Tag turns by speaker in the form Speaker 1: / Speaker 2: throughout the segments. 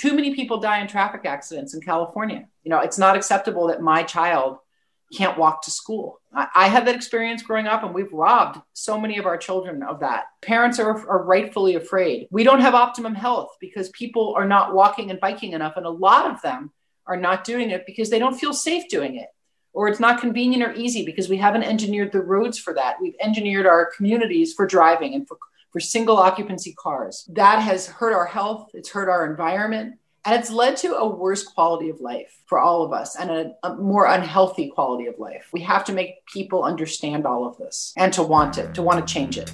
Speaker 1: too many people die in traffic accidents in California. You know, it's not acceptable that my child can't walk to school. I, I, had that experience growing up, and we've robbed so many of our children of that. Parents are, are rightfully afraid. We don't have optimum health because people are not walking and biking enough, and a lot of them are not doing it because they don't feel safe doing it. Or it's not convenient or easy because we haven't engineered the roads for that. We've engineered our communities for driving and for, for single occupancy cars. That has hurt our health, it's hurt our environment, and it's led to a worse quality of life for all of us and a, a, more unhealthy quality of life. We have to make people understand all of this and to want it, to want to change it.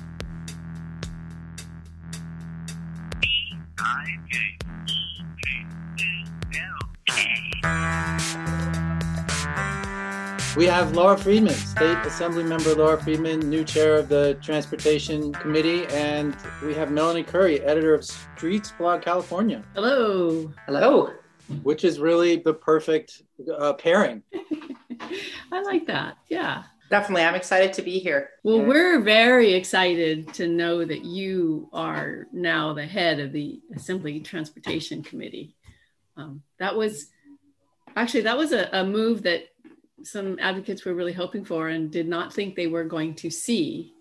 Speaker 2: We have Laura Friedman, State Assembly Member Laura Friedman, new chair of the Transportation Committee, and we have Melanie Curry, editor of Streetsblog California.
Speaker 3: Hello.
Speaker 1: Hello.
Speaker 2: Which is really the perfect uh, pairing.
Speaker 3: I like that. Yeah.
Speaker 1: Definitely. I'm excited to be here.
Speaker 3: Well, we're very excited to know that you are now the head of the Assembly Transportation Committee. Um, that was actually that was a, a move that some advocates were really hoping for and did not think they were going to see.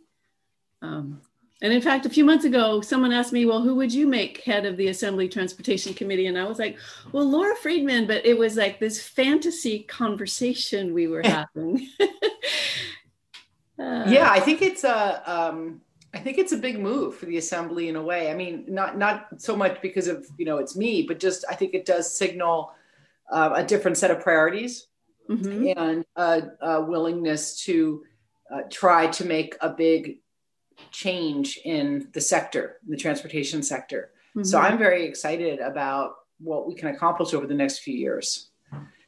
Speaker 3: Um, and in fact, a few months ago, someone asked me, Well, who would you make head of the Assembly Transportation Committee? And I was like, Well, Laura Friedman, but it was like this fantasy conversation we were having.
Speaker 1: uh, yeah, I think it's a. Um, I think it's a big move for the assembly in a way. I mean, not not so much because of you know it's me, but just I think it does signal uh, a different set of priorities mm-hmm. and a, a, willingness to uh, try to make a big change in the sector, the transportation sector. Mm-hmm. So I'm very excited about what we can accomplish over the next few years.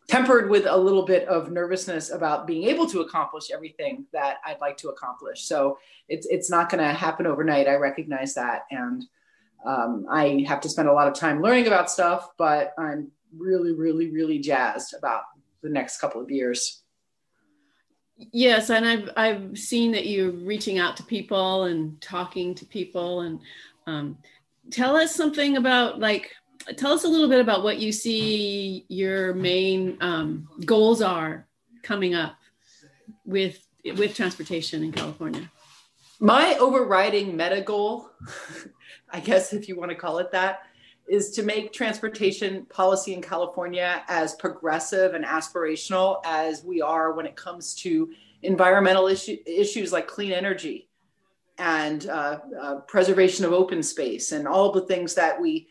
Speaker 1: Tempered with a little bit of nervousness about being able to accomplish everything that I'd like to accomplish. So it's it's not going to happen overnight. I recognize that, and um, I have to spend a lot of time learning about stuff. But I'm really, really, really jazzed about the next couple of years.
Speaker 3: Yes, and I've I've seen that you're reaching out to people and talking to people, and um, tell us something about like tell us a little bit about what you see your main um, goals are coming up with with transportation in California.
Speaker 1: My overriding meta goal, I guess if you want to call it that, is to make transportation policy in California as progressive and aspirational as we are when it comes to environmental issue, issues like clean energy and uh, uh, preservation of open space and all the things that we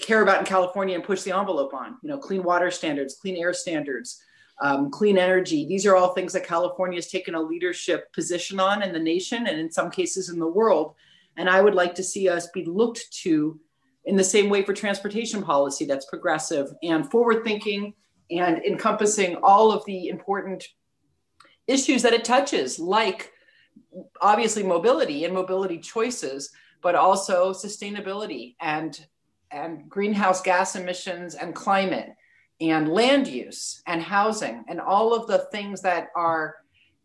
Speaker 1: care about in California and push the envelope on. You know, clean water standards, clean air standards, um, clean energy. These are all things that California has taken a leadership position on in the nation and in some cases in the world. And I would like to see us be looked to in the same way for transportation policy that's progressive and forward thinking and encompassing all of the important issues that it touches, like obviously mobility and mobility choices, but also sustainability and, and greenhouse gas emissions and climate and land use and housing and all of the things that are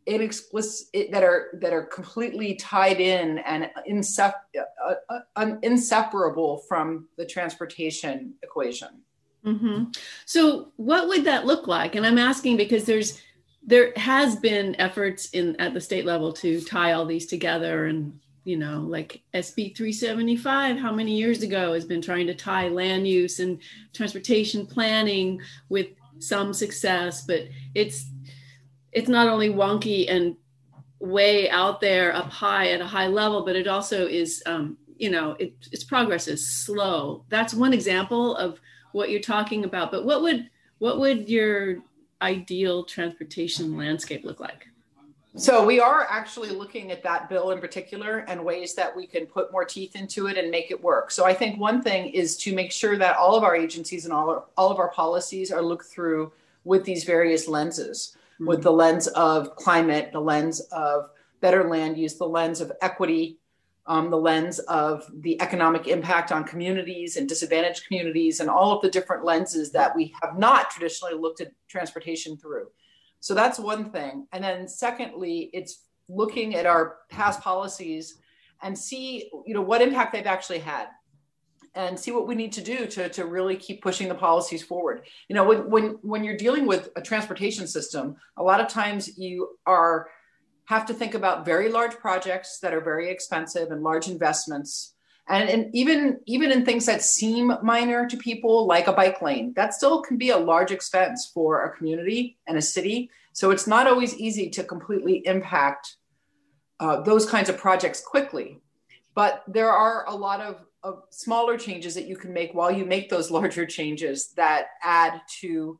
Speaker 1: inexplicit that are that are completely tied in and insep- uh, uh, inseparable from the transportation equation.
Speaker 3: Mm-hmm. So, what would that look like? And I'm asking because there's there has been efforts in at the state level to tie all these together and you know like sb 375 how many years ago has been trying to tie land use and transportation planning with some success but it's it's not only wonky and way out there up high at a high level, but it also is, um, you know, it, its progress is slow. That's one example of what you're talking about. But what would what would your ideal transportation landscape look like?
Speaker 1: So we are actually looking at that bill in particular and ways that we can put more teeth into it and make it work. So I think one thing is to make sure that all of our agencies and all, all of our policies are looked through with these various lenses mm-hmm. with the lens of climate, the lens of better land use, the lens of equity, um, the lens of the economic impact on communities and disadvantaged communities, and all of the different lenses that we have not traditionally looked at transportation through. So that's one thing. And then secondly, it's looking at our past policies and see, you know, what impact they've actually had. And see what we need to do to, to really keep pushing the policies forward. You know, when, when, when you're dealing with a transportation system, a lot of times you are have to think about very large projects that are very expensive and large investments. And, and even even in things that seem minor to people, like a bike lane, that still can be a large expense for a community and a city. So it's not always easy to completely impact uh, those kinds of projects quickly. But there are a lot of, of smaller changes that you can make while you make those larger changes that add to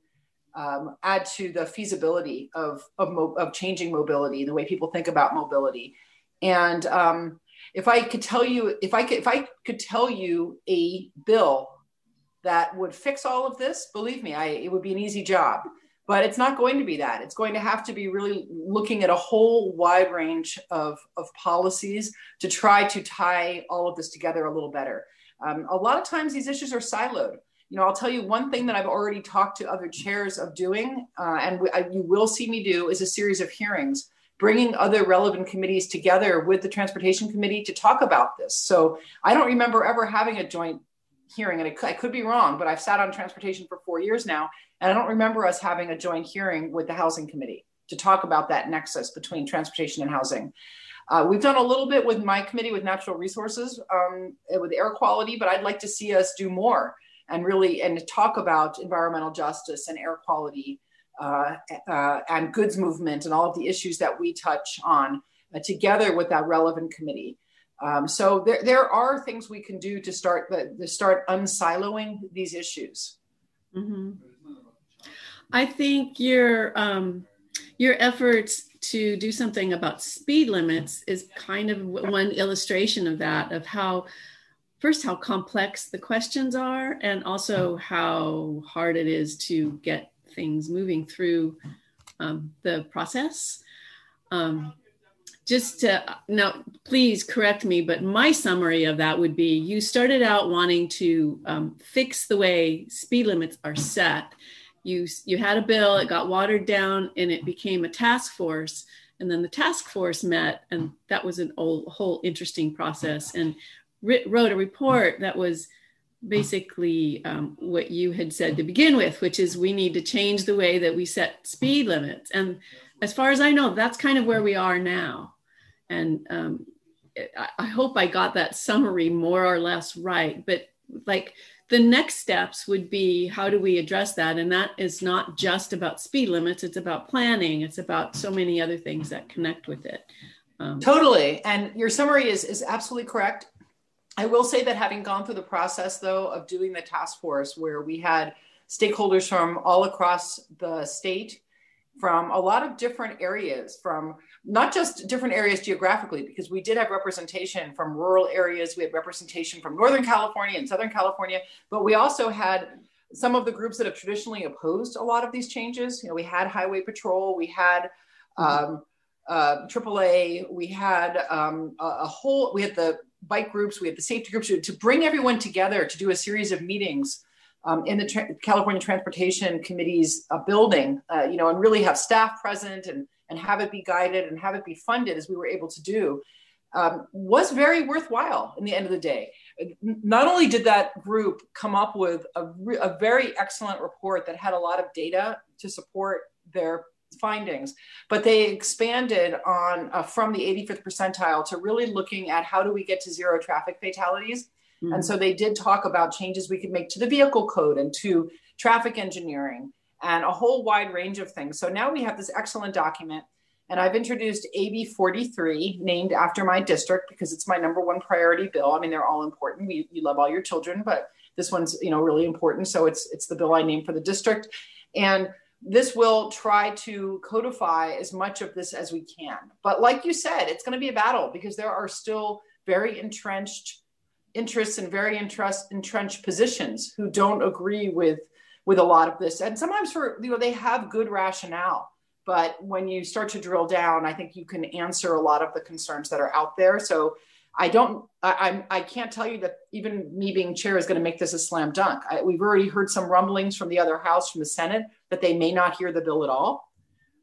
Speaker 1: um, add to the feasibility of of, mo- of changing mobility, the way people think about mobility. And um, if I could tell you, if I could, if I could tell you a bill that would fix all of this, believe me, I, it would be an easy job. But it's not going to be that. It's going to have to be really looking at a whole wide range of, of policies to try to tie all of this together a little better. Um, a lot of times these issues are siloed you know, I'll tell you one thing that I've already talked to other chairs of doing, uh, and we, I, you will see me do, is a series of hearings, bringing other relevant committees together with the Transportation Committee to talk about this. So I don't remember ever having a joint hearing, and I could be wrong, but I've sat on transportation for four years now, and I don't remember us having a joint hearing with the Housing Committee to talk about that nexus between transportation and housing. Uh, we've done a little bit with my committee with natural resources, um, with air quality, but I'd like to see us do more and really and talk about environmental justice and air quality uh, uh, and goods movement and all of the issues that we touch on uh, together with that relevant committee. Um, so there, there are things we can do to start to start unsiloing these issues.
Speaker 3: Mm-hmm. I think your um, your efforts to do something about speed limits is kind of one illustration of that of how first how complex the questions are and also how hard it is to get things moving through um, the process. Um, just to now please correct me but my summary of that would be you started out wanting to um, fix the way speed limits are set you you had a bill it got watered down and it became a task force and then the task force met and that was an old, whole interesting process and wrote a report that was basically um, what you had said to begin with, which is we need to change the way that we set speed limits. And as far as I know, that's kind of where we are now. And um, I, I hope I got that summary more or less right. But like the next steps would be how do we address that? And that is not just about speed limits, it's about planning, it's about so many other things that connect with it.
Speaker 1: Um, totally. And your summary is, is absolutely correct. I will say that having gone through the process, though, of doing the task force, where we had stakeholders from all across the state, from a lot of different areas, from not just different areas geographically, because we did have representation from rural areas, we had representation from Northern California and Southern California, but we also had some of the groups that have traditionally opposed a lot of these changes. You know, we had Highway Patrol, we had um, uh, AAA, we had um, a, a, whole, we had the bike groups, we had the safety groups to, to bring everyone together to do a series of meetings um, in the Tra- California Transportation Committee's uh, building, uh, you know, and really have staff present and, and have it be guided and have it be funded as we were able to do, um, was very worthwhile in the end of the day. Not only did that group come up with a, re- a very excellent report that had a lot of data to support their findings, but they expanded on uh, from the 85th percentile to really looking at how do we get to zero traffic fatalities. Mm-hmm. And so they did talk about changes we could make to the vehicle code and to traffic engineering and a whole wide range of things. So now we have this excellent document. And I've introduced AB 43, named after my district because it's my number one priority bill. I mean, they're all important. We, you love all your children, but this one's you know really important. So it's it's the bill I named for the district. And this will try to codify as much of this as we can. But like you said, it's going to be a battle because there are still very entrenched interests and very interest, entrenched positions who don't agree with with a lot of this. And sometimes for you know they have good rationale, but when you start to drill down, I think you can answer a lot of the concerns that are out there. So I don't, I, I'm, I can't tell you that even me being chair is going to make this a slam dunk. I, we've already heard some rumblings from the other house, from the Senate, that they may not hear the bill at all.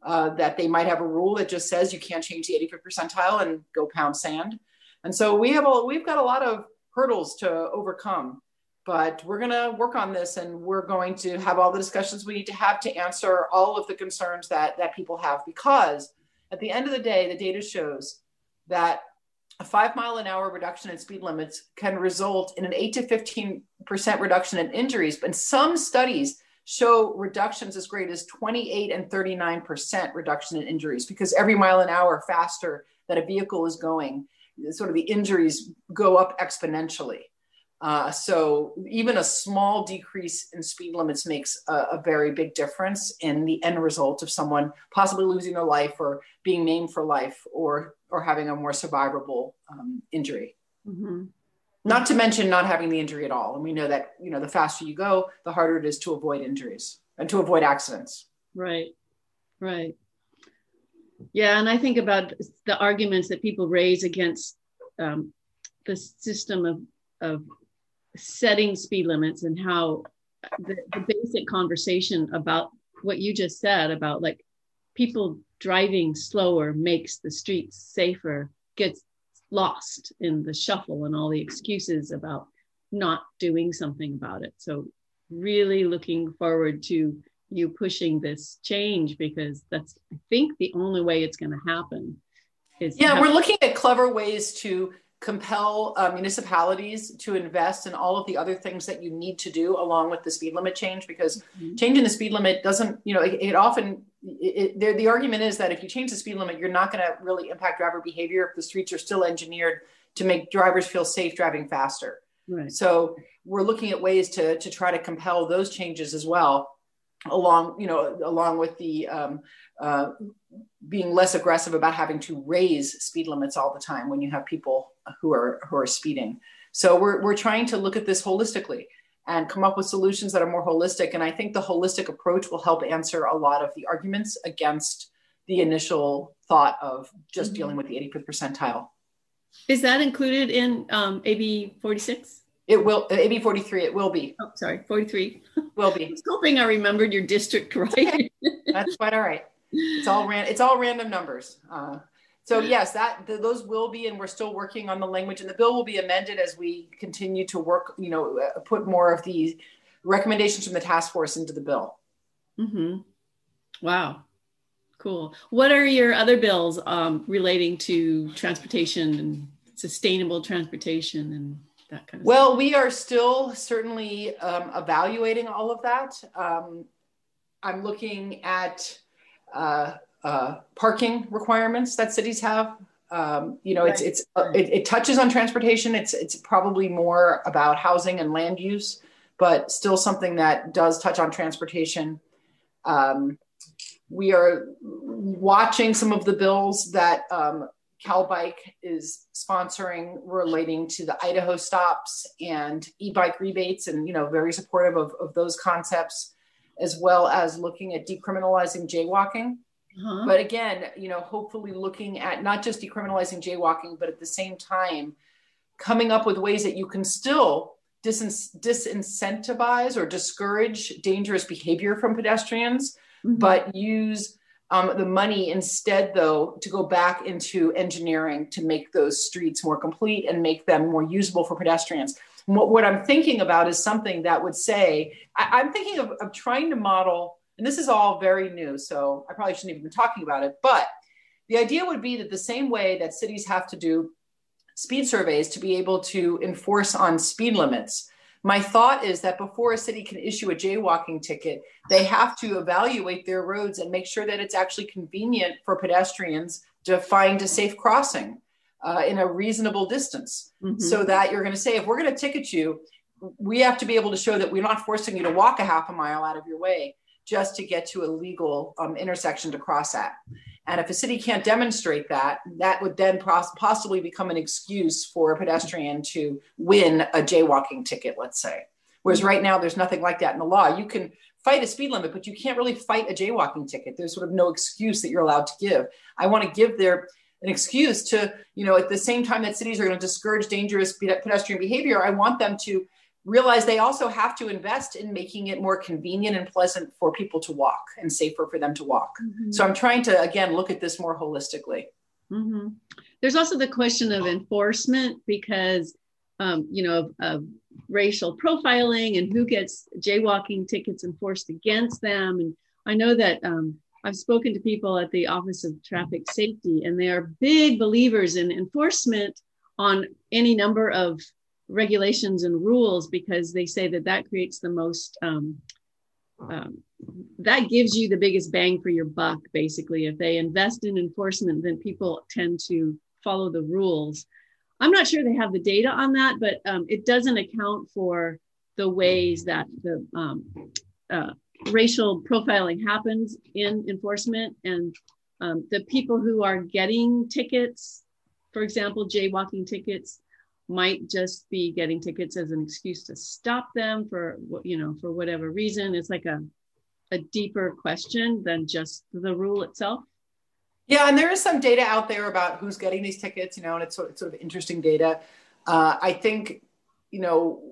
Speaker 1: Uh, that they might have a rule that just says you can't change the 85th percentile and go pound sand. And so we have a, we've got a lot of hurdles to overcome. but we're going to work on this and we're going to have all the discussions we need to have to answer all of the concerns that that people have. Because at the end of the day the data shows that a five mile an hour reduction in speed limits can result in an 8 to 15 percent reduction in injuries. But some studies show reductions as great as 28 and 39 percent reduction in injuries because every mile an hour faster that a vehicle is going sort of the injuries go up exponentially uh, so even a small decrease in speed limits makes a, a, very big difference in the end result of someone possibly losing their life or being maimed for life or or having a more survivable um, injury. Mm-hmm. Not to mention not having the injury at all. And we know that you know the faster you go, the harder it is to avoid injuries and to avoid accidents.
Speaker 3: Right, right. Yeah, and I think about the arguments that people raise against um, the system of of setting speed limits and how the, the basic conversation about what you just said about like people driving slower makes the streets safer gets lost in the shuffle and all the excuses about not doing something about it. So, really looking forward to you pushing this change because that's, I think, the only way it's going to happen.
Speaker 1: Is yeah, we're looking at clever ways to compel uh, municipalities to invest in all of the other things that you need to do along with the speed limit change because mm-hmm. changing the speed limit doesn't you know it, it often it, it, the argument is that if you change the speed limit you're not going to really impact driver behavior if the streets are still engineered to make drivers feel safe driving faster right. so we're looking at ways to to try to compel those changes as well along you know along with the um, uh, being less aggressive about having to raise speed limits all the time when you have people who are who are speeding. So we're we're trying to look at this holistically and come up with solutions that are more holistic. And I think the holistic approach will help answer a lot of the arguments against the initial thought of just mm-hmm. dealing with the 85th percentile.
Speaker 3: Is that included in um, AB 46?
Speaker 1: It will, uh, AB 43, it will be.
Speaker 3: Oh, sorry, 43.
Speaker 1: Will be. I
Speaker 3: was hoping I remembered your district right.
Speaker 1: That's quite all right. It's all ran. It's all random numbers. Uh, so yes, that the, those will be, and we're still working on the language, and the bill will be amended as we continue to work. You know, uh, put more of the recommendations from the task force into the bill.
Speaker 3: Mm-hmm. Wow, cool. What are your other bills um, relating to transportation and sustainable transportation and that kind of
Speaker 1: well,
Speaker 3: stuff?
Speaker 1: we are still certainly um, evaluating all of that. Um, I'm looking at uh, uh, parking requirements that cities have. Um, you know, right. it's it's uh, it, it, touches on transportation. It's it's probably more about housing and land use, but still something that does touch on transportation. Um, we are watching some of the bills that um, CalBike is sponsoring relating to the Idaho stops and e-bike rebates, and you know, very supportive of, of those concepts as well as looking at decriminalizing jaywalking. Uh-huh. But again, you know, hopefully looking at not just decriminalizing jaywalking, but at the same time, coming up with ways that you can still dis- disincentivize or discourage dangerous behavior from pedestrians, mm-hmm. but use um, the money instead, though, to go back into engineering to make those streets more complete and make them more usable for pedestrians what, what I'm thinking about is something that would say, I, am thinking of, of trying to model, and this is all very new, so I probably shouldn't even be talking about it, but the idea would be that the same way that cities have to do speed surveys to be able to enforce on speed limits. My thought is that before a city can issue a jaywalking ticket, they have to evaluate their roads and make sure that it's actually convenient for pedestrians to find a safe crossing uh, in a reasonable distance mm-hmm. so that you're going to say if we're going to ticket you we have to be able to show that we're not forcing you to walk a half a mile out of your way just to get to a legal um, intersection to cross at and if a city can't demonstrate that that would then pos- possibly become an excuse for a pedestrian to win a jaywalking ticket let's say. Whereas right now there's nothing like that in the law. You can fight a speed limit but you can't really fight a jaywalking ticket. There's sort of no excuse that you're allowed to give. I want to give their an excuse to, you know, at the same time that cities are going to discourage dangerous pedestrian behavior, I want them to realize they also have to invest in making it more convenient and pleasant for people to walk and safer for them to walk. Mm-hmm. So I'm trying to, again, look at this more holistically.
Speaker 3: Mm-hmm. There's also the question of enforcement because, um, you know, of, of racial profiling and who gets jaywalking tickets enforced against them. And I know that um, I've spoken to people at the Office of Traffic Safety, and they are big believers in enforcement on any number of regulations and rules because they say that that creates the most um, um, that gives you the biggest bang for your buck basically. If they invest in enforcement then people tend to follow the rules. I'm not sure they have the data on that but um, it doesn't account for the ways that the um, uh, racial profiling happens in enforcement. And um, the people who are getting tickets for example jaywalking tickets might just be getting tickets as an excuse to stop them for you know for whatever reason. It's like a a deeper question than just the rule itself.
Speaker 1: Yeah and there is some data out there about who's getting these tickets you know and it's sort of, sort of interesting data. Uh, i think you know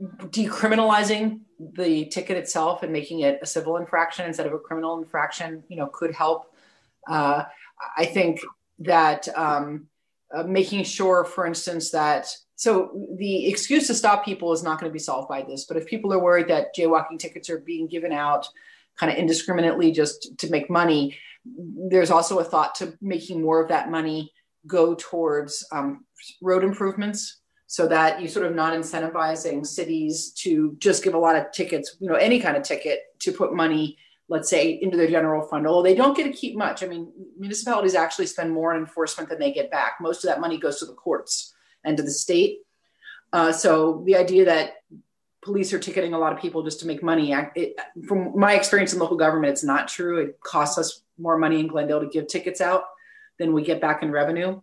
Speaker 1: decriminalizing the ticket itself and making it a civil infraction instead of a criminal infraction you know could help. Uh, i think that um, uh, making sure, for instance, that so the excuse to stop people is not going to be solved by this. But if people are worried that jaywalking tickets are being given out kind of indiscriminately just to make money, there's also a thought to making more of that money go towards um, road improvements so that you sort of not incentivizing cities to just give a lot of tickets, you know, any kind of ticket to put money let's say, into their general fund. Although they don't get to keep much. I mean, municipalities actually spend more on enforcement than they get back. Most of that money goes to the courts and to the state. Uh, so the idea that police are ticketing a lot of people just to make money, it, from my experience in local government, it's not true. It costs us more money in Glendale to give tickets out than we get back in revenue.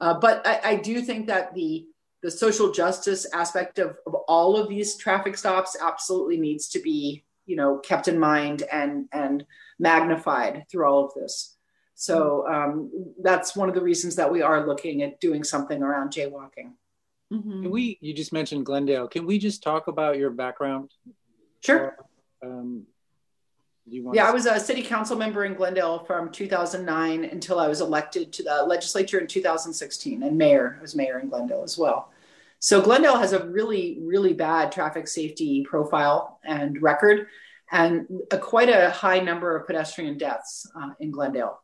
Speaker 1: Uh, but I, I, do think that the the social justice aspect of, of all of these traffic stops absolutely needs to be you know kept in mind and and magnified through all of this so um, that's one of the reasons that we are looking at doing something around jaywalking
Speaker 2: mm-hmm. can we you just mentioned glendale can we just talk about your background
Speaker 1: sure um, yeah, I was a city council member in Glendale from 2009 until I was elected to the legislature in 2016, and mayor. I was mayor in Glendale as well. So Glendale has a really, really bad traffic safety profile and record, and a, quite a high number of pedestrian deaths uh, in Glendale.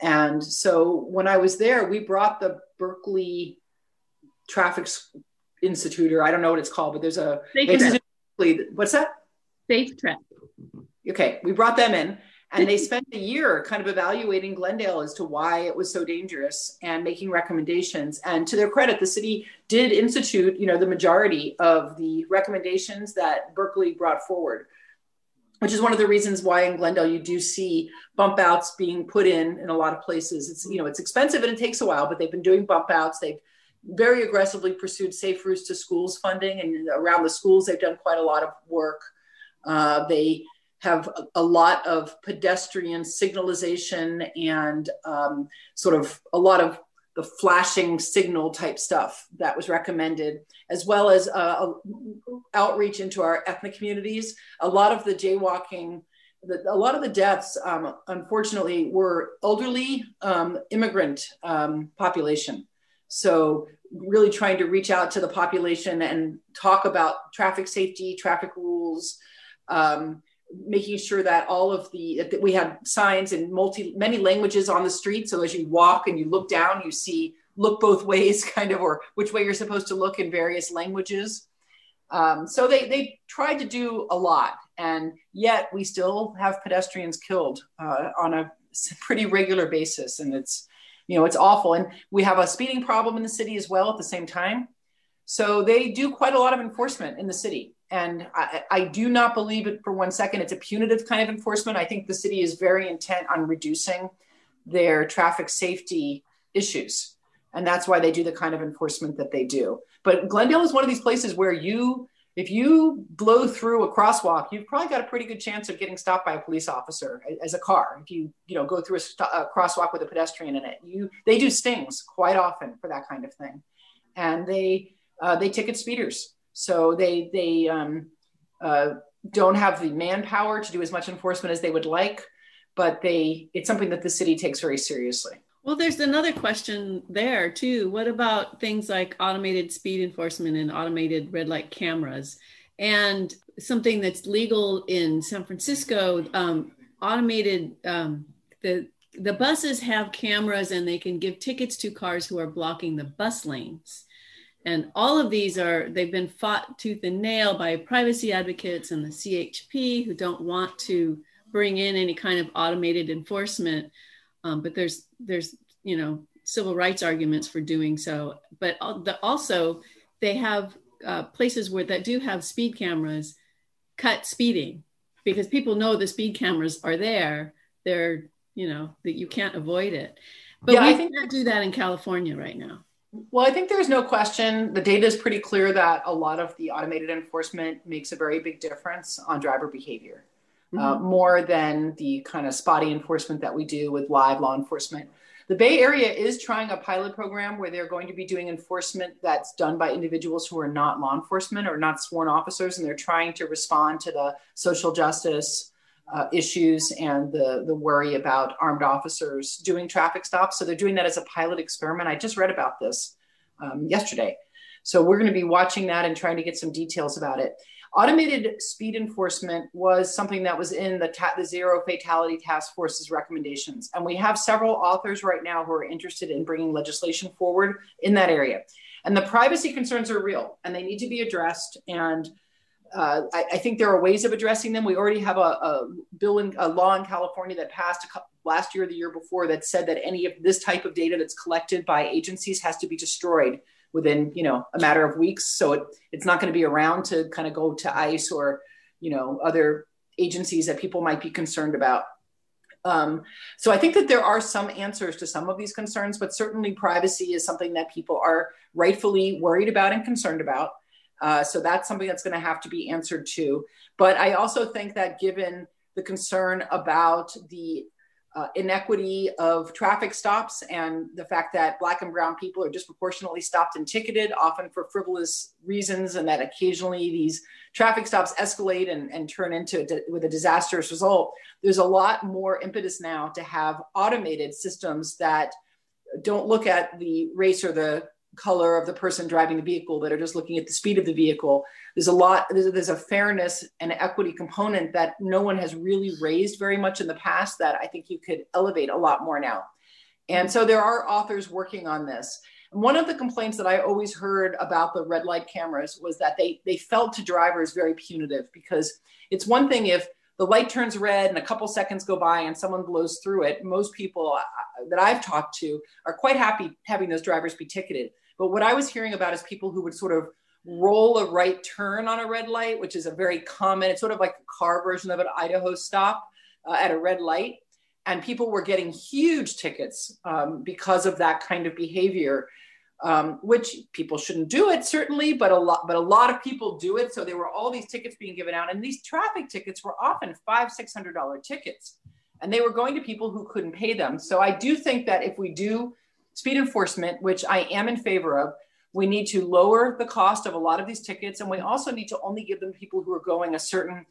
Speaker 1: And so when I was there, we brought the Berkeley Traffic Institute, or I don't know what it's called, but there's a Safe what's that?
Speaker 3: SafeTREC.
Speaker 1: Okay, we brought them in and they spent a year kind of evaluating Glendale as to why it was so dangerous and making recommendations. And to their credit, the city did institute, you know, the majority of the recommendations that Berkeley brought forward, which is one of the reasons why in Glendale you do see bump outs being put in in a lot of places. It's, you know, it's expensive and it takes a while, but they've been doing bump outs. They've very aggressively pursued safe routes to schools funding and around the schools, they've done quite a lot of work. Uh, they have a, lot of pedestrian signalization and um, sort of a lot of the flashing signal type stuff that was recommended, as well as uh, outreach into our ethnic communities. A lot of the jaywalking, the, a lot of the deaths, um, unfortunately, were elderly um, immigrant um, population. So, really trying to reach out to the population and talk about traffic safety, traffic rules. Um, making sure that all of the that we had signs in multi many languages on the street. So as you walk and you look down you see look both ways kind of or which way you're supposed to look in various languages. Um, so they they tried to do a lot and yet we still have pedestrians killed uh, on a pretty regular basis. And it's you know it's awful. And we have a speeding problem in the city as well at the same time. So they do quite a lot of enforcement in the city and I, I, do not believe it for one second. It's a punitive kind of enforcement. I think the city is very intent on reducing their traffic safety issues. And that's why they do the kind of enforcement that they do. But Glendale is one of these places where you, if you blow through a crosswalk, you've probably got a pretty good chance of getting stopped by a police officer as a car. If you, you know, go through a, st- a crosswalk with a pedestrian in it, you, they do stings quite often for that kind of thing. And they, uh, they ticket speeders so they they um, uh, don't have the manpower to do as much enforcement as they would like, but they it's something that the city takes very seriously.
Speaker 3: Well, there's another question there too. What about things like automated speed enforcement and automated red light cameras? And something that's legal in San Francisco, um, automated um, the the buses have cameras and they can give tickets to cars who are blocking the bus lanes. And all of these are they've been fought tooth and nail by privacy advocates and the CHP who don't want to bring in any kind of automated enforcement. Um, but there's there's you know civil rights arguments for doing so. But also they have uh, places where that do have speed cameras cut speeding because people know the speed cameras are there. They're you know that you can't avoid it. But yeah, we I think, can't do that in california right now
Speaker 1: well i think there's no question the data is pretty clear that a lot of the automated enforcement makes a very big difference on driver behavior uh, mm-hmm. uh, more than the kind of spotty enforcement that we do with live law enforcement. The Bay Area is trying a pilot program where they're going to be doing enforcement that's done by individuals who are not law enforcement or not sworn officers, and they're trying to respond to the social justice uh, issues and the, the worry about armed officers doing traffic stops. So they're doing that as a pilot experiment. I just read about this um, yesterday. So we're going to be watching that and trying to get some details about it. Automated speed enforcement was something that was in the, ta- the Zero Fatality Task Force's recommendations. And we have several authors right now who are interested in bringing legislation forward in that area. And the privacy concerns are real and they need to be addressed. And uh, I, I, think there are ways of addressing them. We already have a, a bill in a law in California that passed couple, last year or the year before that said that any of this type of data that's collected by agencies has to be destroyed within you know a matter of weeks. So it, it's not going to be around to kind of go to ice or you know other agencies that people might be concerned about. Um, so i think that there are some answers to some of these concerns but certainly privacy is something that people are rightfully worried about and concerned about uh, so that's something that's going to have to be answered too but i also think that given the concern about the uh, inequity of traffic stops and the fact that black and brown people are disproportionately stopped and ticketed, often for frivolous reasons, and that occasionally these traffic stops escalate and, and turn into with a disastrous result. There's a lot more impetus now to have automated systems that don't look at the race or the color of the person driving the vehicle that are just looking at the speed of the vehicle. There's a lot there's, there's, a fairness and equity component that no one has really raised very much in the past that i think you could elevate a lot more now. And so there are authors working on this. One of the complaints that i always heard about the red light cameras was that they they felt to drivers very punitive because it's one thing if the light turns red and a couple seconds go by and someone blows through it. Most people uh, that i've talked to are quite happy having those drivers be ticketed but what I was hearing about is people who would sort of roll a right turn on a red light, which is a very common, it's sort of like a car version of an Idaho stop uh, at a red light. And people were getting huge tickets um, because of that kind of behavior, um, which people shouldn't do it certainly, but a lot, but a lot of people do it. So there were all these tickets being given out, and these traffic tickets were often five, six hundred dollar tickets, and they were going to people who couldn't pay them. So I do think that if we do speed enforcement, which I am in favor of, we need to lower the cost of a lot of these tickets, and we also need to only give them people who are going a certain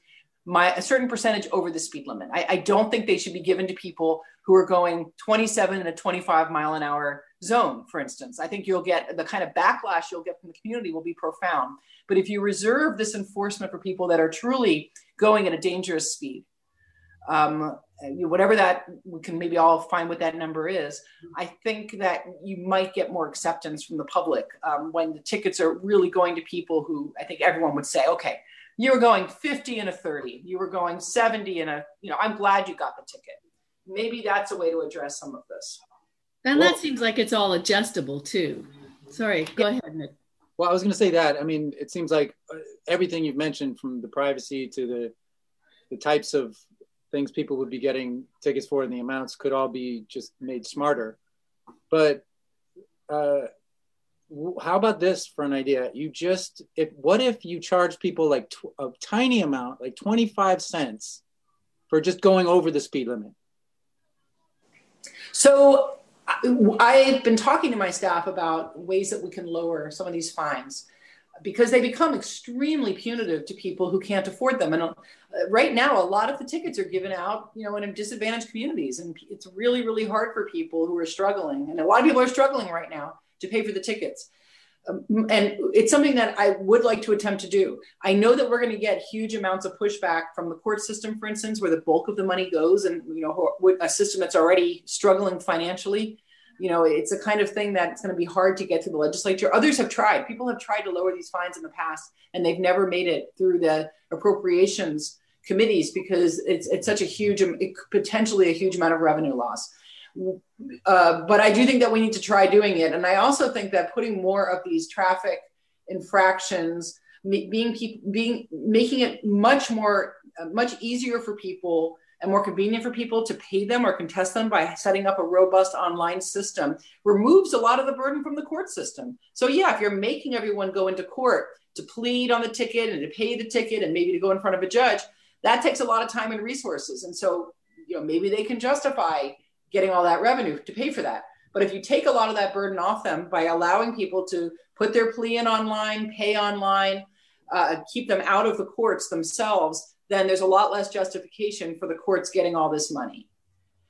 Speaker 1: my a certain percentage over the speed limit. I, I don't think they should be given to people who are going 27 in a 25 mile an hour zone, for instance. I think you'll get the kind of backlash you'll get from the community will be profound. But if you reserve this enforcement for people that are truly going at a dangerous speed, um, whatever that we can maybe all find what that number is. I think that you might get more acceptance from the public um, when the tickets are really going to people who i think everyone would say okay you were going 50 and a 30 you were going 70 and a you know i'm glad you got the ticket. Maybe that's a way to address some of this.
Speaker 3: And well, that seems like it's all adjustable too. Sorry go yeah. ahead nick.
Speaker 2: Well i was going to say that i mean it seems like uh, everything you've mentioned from the privacy to the the types of things people would be getting tickets for and the amounts could all be just made smarter. But uh, how about this for an idea? You just, if what if you charge people like tw- a tiny amount, like 25 cents for just going over the speed limit?
Speaker 1: So I've been talking to my staff about ways that we can lower some of these fines. Because they become extremely punitive to people who can't afford them. And uh, right now, a lot of the tickets are given out, you know, in disadvantaged communities, and it's really, really hard for people who are struggling. And a lot of people are struggling right now to pay for the tickets. Um, and it's something that I would like to attempt to do. I know that we're going to get huge amounts of pushback from the court system, for instance, where the bulk of the money goes, and you know, a system that's already struggling financially you know it's a kind of thing that's going to be hard to get to the legislature. Others have tried. People have tried to lower these fines in the past and they've never made it through the appropriations committees because it's it's such a huge potentially a huge amount of revenue loss. Uh, but i do think that we need to try doing it. And i also think that putting more of these traffic infractions being being making it much more uh, much easier for people and more convenient for people to pay them or contest them by setting up a robust online system removes a lot of the burden from the court system. So, yeah, if you're making everyone go into court to plead on the ticket and to pay the ticket and maybe to go in front of a judge, that takes a lot of time and resources. And so, you know, maybe they can justify getting all that revenue to pay for that. But if you take a lot of that burden off them by allowing people to put their plea in online, pay online, uh, keep them out of the courts themselves, then there's a lot less justification for the courts getting all this money.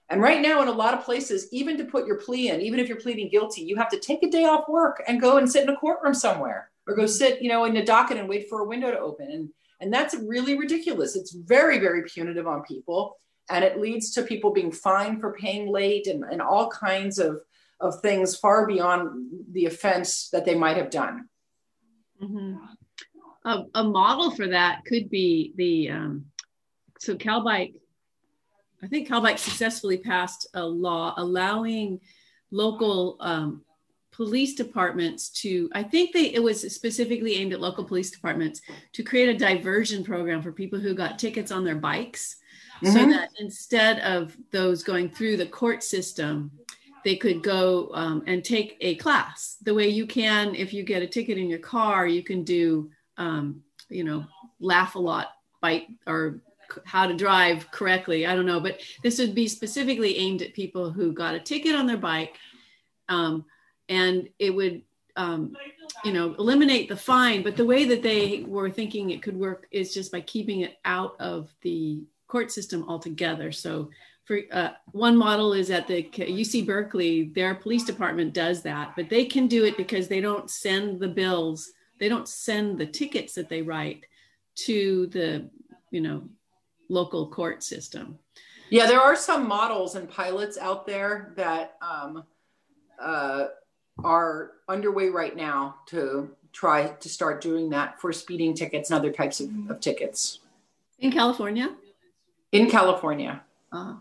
Speaker 1: And right now, in a lot of places, even to put your plea in, even if you're pleading guilty, you have to take a day off work and go and sit in a courtroom somewhere or go sit, you know, in a docket and wait for a window to open. And, and that's really ridiculous. It's very, very punitive on people. And it leads to people being fined for paying late and, and all kinds of, of things far beyond the offense that they might have done.
Speaker 3: Mm-hmm a, a model for that could be the um, so CalBike. I think CalBike successfully passed a law allowing local um, police departments to i think they it was specifically aimed at local police departments to create a diversion program for people who got tickets on their bikes mm-hmm. so that instead of those going through the court system they could go um, and take a class the way you can if you get a ticket in your car you can do um, you know, laugh a lot, bite, or how to drive correctly. I don't know, but this would be specifically aimed at people who got a ticket on their bike, um, and it would, um, you know, eliminate the fine. But the way that they were thinking it could work is just by keeping it out of the court system altogether. So. For, uh, one model is at the UC Berkeley, their police department does that, but they can do it because they don't send the bills they don't send the tickets that they write to the you know local court system.
Speaker 1: Yeah there are some models and pilots out there that um, uh, are underway right now to try to start doing that for speeding tickets and other types of, of tickets.
Speaker 3: In california?
Speaker 1: In california.
Speaker 3: Oh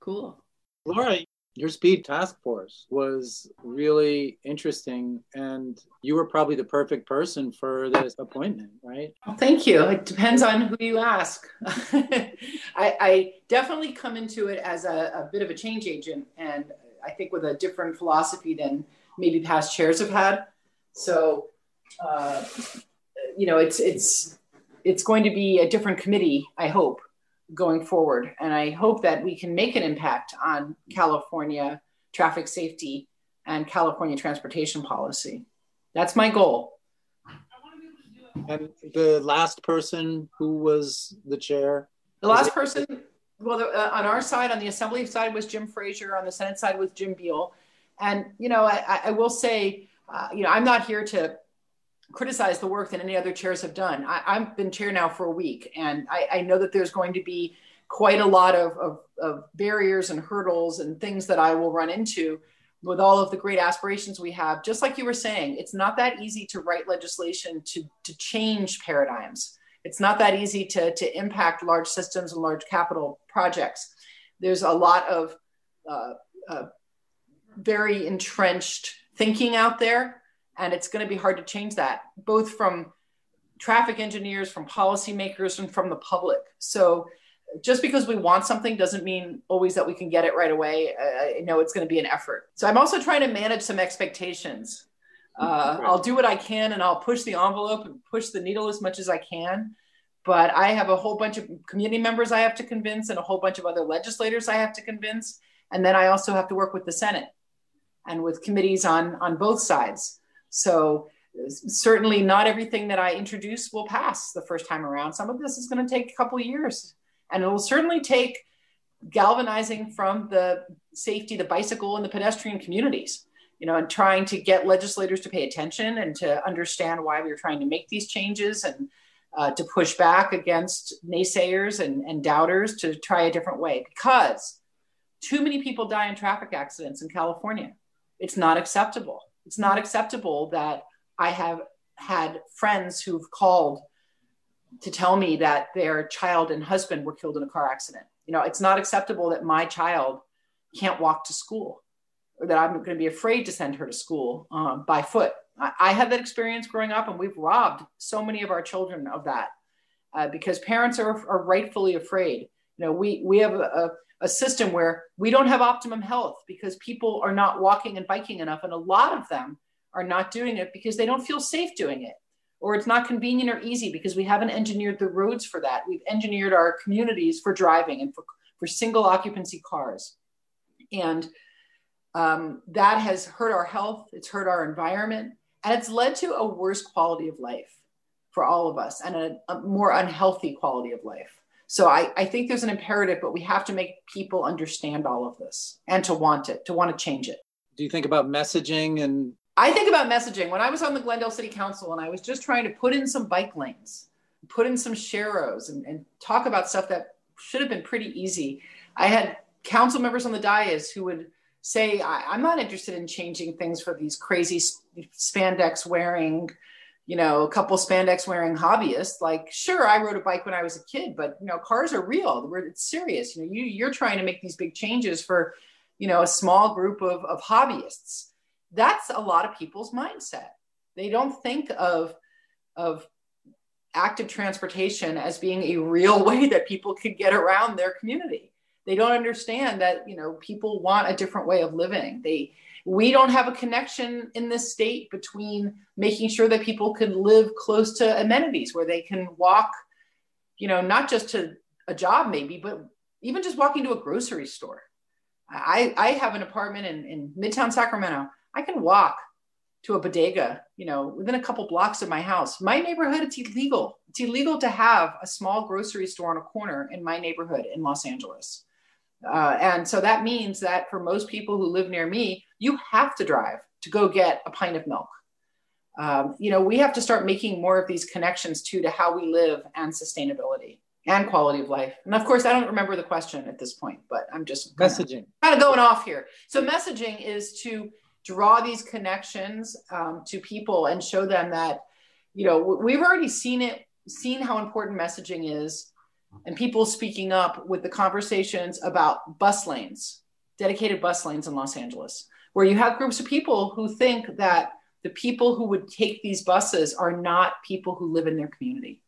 Speaker 3: cool.
Speaker 2: Laura your speed task force was really interesting and you were probably the perfect person for this appointment right?
Speaker 1: Well, thank you. It depends on who you ask. I, I, definitely come into it as a, a, bit of a change agent and i think with a different philosophy than maybe past chairs have had. So uh, you know it's it's it's going to be a different committee i hope going forward. And I hope that we can make an impact on California traffic safety and California transportation policy. That's my goal.
Speaker 2: And the last person who was the chair?
Speaker 1: The last person, well, the, uh, on our side, on the assembly side, was Jim Frazier. On the Senate side was Jim Beall. And, you know, I, I will say, uh, you know, I'm not here to criticize the work that any other chairs have done. I, have been chair now for a week, and I, I, know that there's going to be quite a lot of, of, of, barriers and hurdles and things that I will run into with all of the great aspirations we have. Just like you were saying, it's not that easy to write legislation to, to change paradigms. It's not that easy to, to impact large systems and large capital projects. There's a lot of uh, uh, very entrenched thinking out there and it's going to be hard to change that, both from traffic engineers, from policymakers, and from the public. So just because we want something doesn't mean always that we can get it right away. I know it's going to be an effort. So I'm also trying to manage some expectations. Uh, I'll do what I can and I'll push the envelope and push the needle as much as I can. But I have a whole bunch of community members I have to convince and a whole bunch of other legislators I have to convince. And then I also have to work with the Senate and with committees on, on both sides. So certainly not everything that I introduce will pass the first time around. Some of this is going to take a couple years, and it will certainly take galvanizing from the safety, the bicycle, and the pedestrian communities. You know, and trying to get legislators to pay attention and to understand why we are trying to make these changes and uh, to push back against naysayers and, and doubters to try a different way because too many people die in traffic accidents in California. It's not acceptable. It's not acceptable that I have had friends who've called to tell me that their child and husband were killed in a car accident. You know, it's not acceptable that my child can't walk to school or that I'm going to be afraid to send her to school um, by foot. I, I, had that experience growing up, and we've robbed so many of our children of that uh, because parents are, are rightfully afraid. You know, we, we have a, a a system where we don't have optimum health because people are not walking and biking enough. And a lot of them are not doing it because they don't feel safe doing it or it's not convenient or easy because we haven't engineered the roads for that. We've engineered our communities for driving and for, for single occupancy cars. And um, that has hurt our health, it's hurt our environment, and it's led to a worse quality of life for all of us and a, a more unhealthy quality of life. So I, I think there's an imperative, but we have to make people understand all of this and to want it, to want to change it.
Speaker 2: Do you think about messaging and?
Speaker 1: I think about messaging. When I was on the Glendale City Council and I was just trying to put in some bike lanes, put in some sharrows and, and talk about stuff that should have been pretty easy. I had council members on the dais who would say, I, am not interested in changing things for these crazy spandex wearing you know, a couple spandex wearing hobbyists. Like, sure, I rode a bike when I was a kid, but you know, cars are real. It's serious. You know, you you're trying to make these big changes for, you know, a small group of of hobbyists. That's a lot of people's mindset. They don't think of of active transportation as being a real way that people could get around their community. They don't understand that, you know, people want a different way of living. They we don't have a connection in this state between making sure that people can live close to amenities where they can walk, you know, not just to a job maybe, but even just walking to a grocery store. I, I have an apartment in, in Midtown Sacramento. I can walk to a bodega, you know, within a couple blocks of my house. My neighborhood, it's illegal. It's illegal to have a small grocery store on a corner in my neighborhood in Los Angeles. Uh, and so that means that for most people who live near me, you have to drive to go get a pint of milk. Um, you know, we have to start making more of these connections too to how we live and sustainability and quality of life. And of course, I don't remember the question at this point, but I'm just
Speaker 2: messaging
Speaker 1: kind of going off here. So messaging is to draw these connections um, to people and show them that, you know, we've already seen it, seen how important messaging is and people speaking up with the conversations about bus lanes, dedicated bus lanes in Los Angeles, where you have groups of people who think that the people who would take these buses are not people who live in their community,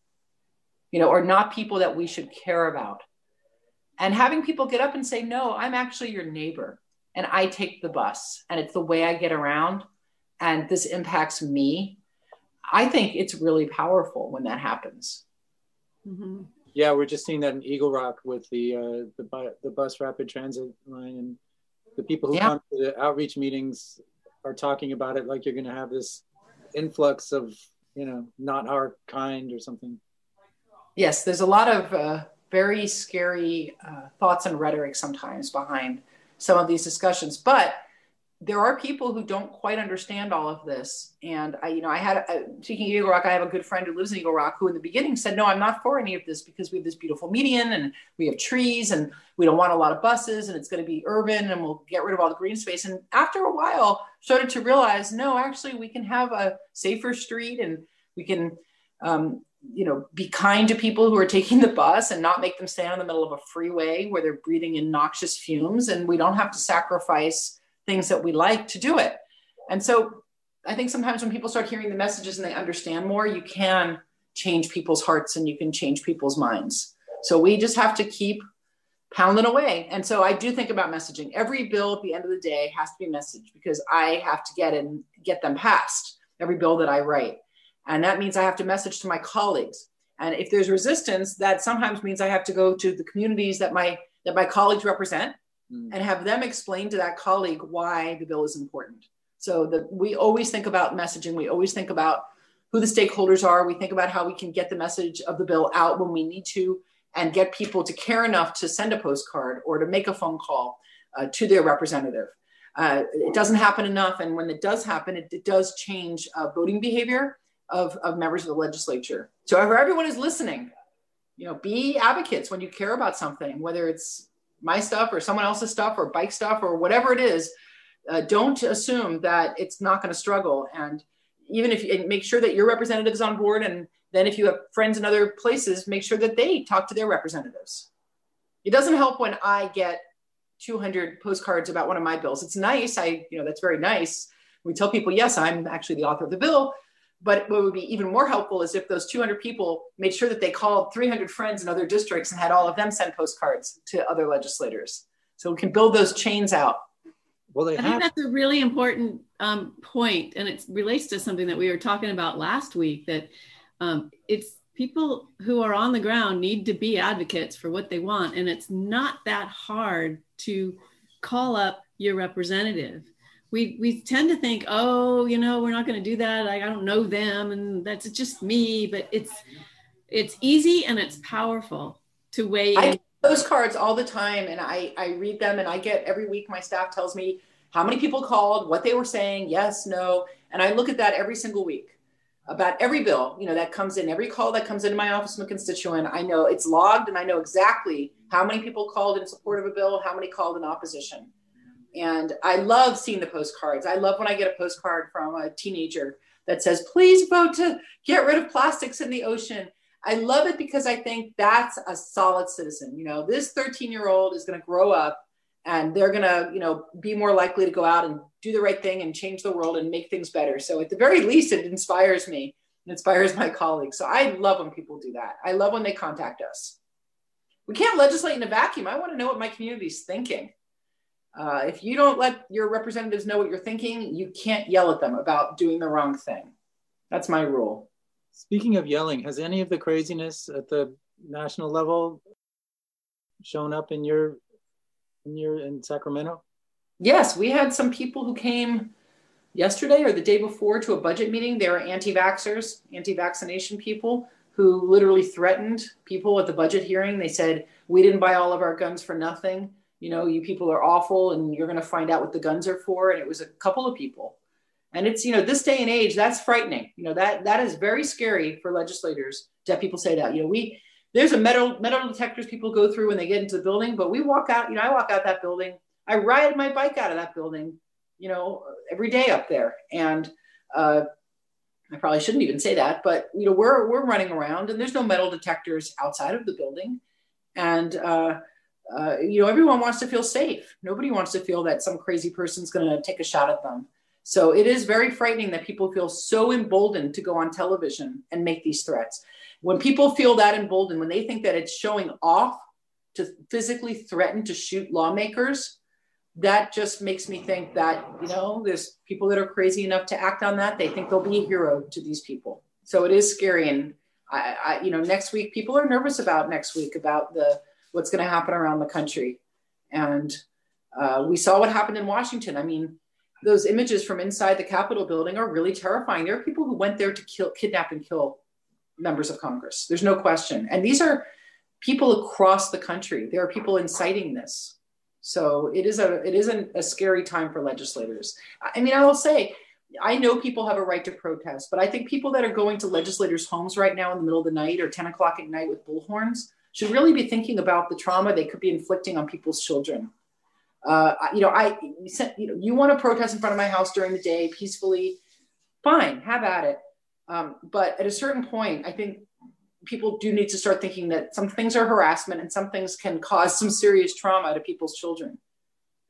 Speaker 1: you know, or not people that we should care about. And having people get up and say, no, I'm actually your neighbor and I take the bus and it's the way I get around and this impacts me. I think it's really powerful when that happens.
Speaker 2: Mm-hmm. Yeah, we're just seeing that in Eagle Rock with the uh, the, bu- the bus rapid transit line, and the people who yeah. come to the outreach meetings are talking about it like you're going to have this influx of you know not our kind or something.
Speaker 1: Yes, there's a lot of uh, very scary uh, thoughts and rhetoric sometimes behind some of these discussions, but there are people who don't quite understand all of this. And I, you know, I had, a, speaking of Eagle Rock, I have a good friend who lives in Eagle Rock who in the beginning said, no, I'm not for any of this because we have this beautiful median and we have trees and we don't want a lot of buses and it's going to be urban and we'll get rid of all the green space. And after a while started to realize, no, actually we can have a safer street and we can, um, you know, be kind to people who are taking the bus and not make them stand in the middle of a freeway where they're breathing in noxious fumes. And we don't have to sacrifice things that we like to do it. And so I think sometimes when people start hearing the messages and they understand more, you can change people's hearts and you can change people's minds. So we just have to keep pounding away. And so I do think about messaging. Every bill at the end of the day has to be messaged because I have to get and get them passed. Every bill that I write. And that means I have to message to my colleagues. And if there's resistance, that sometimes means I have to go to the communities that my that my colleagues represent mm. and have them explain to that colleague why the bill is important. So that we always think about messaging. We always think about who the stakeholders are. We think about how we can get the message of the bill out when we need to and get people to care enough to send a postcard or to make a phone call uh, to their representative. Uh, it doesn't happen enough. And when it does happen, it, it does change uh, voting behavior of, of members of the legislature. So, if everyone is listening, you know, be advocates when you care about something, whether it's my stuff or someone else's stuff or bike stuff or whatever it is. Uh, don't assume that it's not going to struggle. And even if you make sure that your representative is on board, and then if you have friends in other places, make sure that they talk to their representatives. It doesn't help when I get 200 postcards about one of my bills. It's nice. I, you know, that's very nice. We tell people, yes, I'm actually the author of the bill. But what would be even more helpful is if those 200 people made sure that they called 300 friends in other districts and had all of them send postcards to other legislators. So we can build those chains out.
Speaker 3: Well, they I have- think that's a really important um, point, and it relates to something that we were talking about last week. That um, it's people who are on the ground need to be advocates for what they want, and it's not that hard to call up your representative we we tend to think, oh, you know, we're not going to do that. I, I don't know them, and that's just me. But it's it's easy and it's powerful to weigh
Speaker 1: I in. those cards all the time, and I I read them, and I get every week. My staff tells me how many people called, what they were saying, yes, no, and I look at that every single week about every bill you know that comes in every call that comes into my office from a constituent i know it's logged and i know exactly how many people called in support of a bill how many called in opposition and I love seeing the postcards. I love when I get a postcard from a teenager that says, please vote to get rid of plastics in the ocean. I love it because I think that's a solid citizen. You know, this 13 year old is going to grow up and they're going to, you know, be more likely to go out and do the right thing and change the world and make things better. So at the very least, it inspires me and inspires my colleagues. So I love when people do that. I love when they contact us. We can't legislate in a vacuum. I want to know what my community is thinking. Uh, if you don't let your representatives know what you're thinking, you can't yell at them about doing the wrong thing. That's my rule.
Speaker 2: Speaking of yelling, has any of the craziness at the national level shown up in your in your in Sacramento?
Speaker 1: Yes, we had some people who came yesterday or the day before to a budget meeting. They were anti-vaxxers, anti-vaccination people who literally threatened people at the budget hearing. They said, "We didn't buy all of our guns for nothing." You know, you people are awful and you're going to find out what the guns are for. And it was a couple of people. And it's, you know, this day and age, that's frightening. You know, that that is very scary for legislators to have people say that. You know, we there's a metal metal detectors people go through when they get into the building, but we walk out, you know, I walk out that building. I ride my bike out of that building, you know, every day up there. And uh, I probably shouldn't even say that, but you know, we're we're running around and there's no metal detectors outside of the building. And uh, uh, you know, everyone wants to feel safe. Nobody wants to feel that some crazy person's going to take a shot at them. So it is very frightening that people feel so emboldened to go on television and make these threats. When people feel that emboldened, when they think that it's showing off to physically threaten to shoot lawmakers, that just makes me think that, you know, there's people that are crazy enough to act on that. They think they'll be a hero to these people. So it is scary. And I, I you know, next week, people are nervous about next week about the, what's going to happen around the country. And uh, we saw what happened in Washington. I mean, those images from inside the Capitol building are really terrifying. There are people who went there to kill, kidnap, and kill members of Congress. There's no question. And these are people across the country. There are people inciting this. So it is a it is a, a scary time for legislators. I mean, I will say, I know people have a right to protest, but I think people that are going to legislators' homes right now in the middle of the night or 10 o'clock at night with bullhorns should really be thinking about the trauma they could be inflicting on people's children. Uh, you know, I you know you want to protest in front of my house during the day peacefully, fine, have at it. Um, but at a certain point, I think people do need to start thinking that some things are harassment and some things can cause some serious trauma to people's children.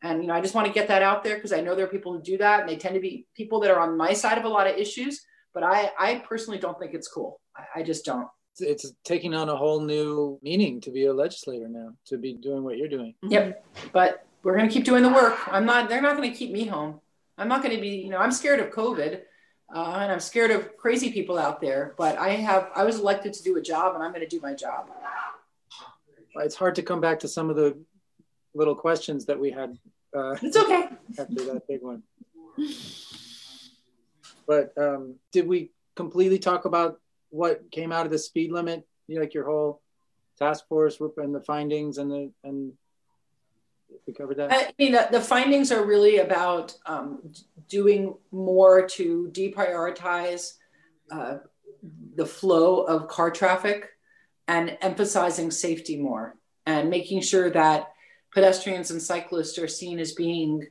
Speaker 1: And you know, I just want to get that out there because I know there are people who do that, and they tend to be people that are on my side of a lot of issues. But I, I personally don't think it's cool. I, I just don't
Speaker 2: it's taking on a whole new meaning to be a legislator now, to be doing what you're doing.
Speaker 1: Yep. But we're going to keep doing the work. I'm not, they're not going to keep me home. I'm not going to be, you know, I'm scared of COVID uh, and I'm scared of crazy people out there, but I have, I was elected to do a job and I'm going to do my job.
Speaker 2: It's hard to come back to some of the little questions that we had.
Speaker 1: Uh, it's okay.
Speaker 2: After that big one. But um, did we completely talk about what came out of the speed limit? You know, like your whole task force and the findings and the and we covered that.
Speaker 1: I mean, the, the findings are really about um, doing more to deprioritize uh, the flow of car traffic and emphasizing safety more and making sure that pedestrians and cyclists are seen as being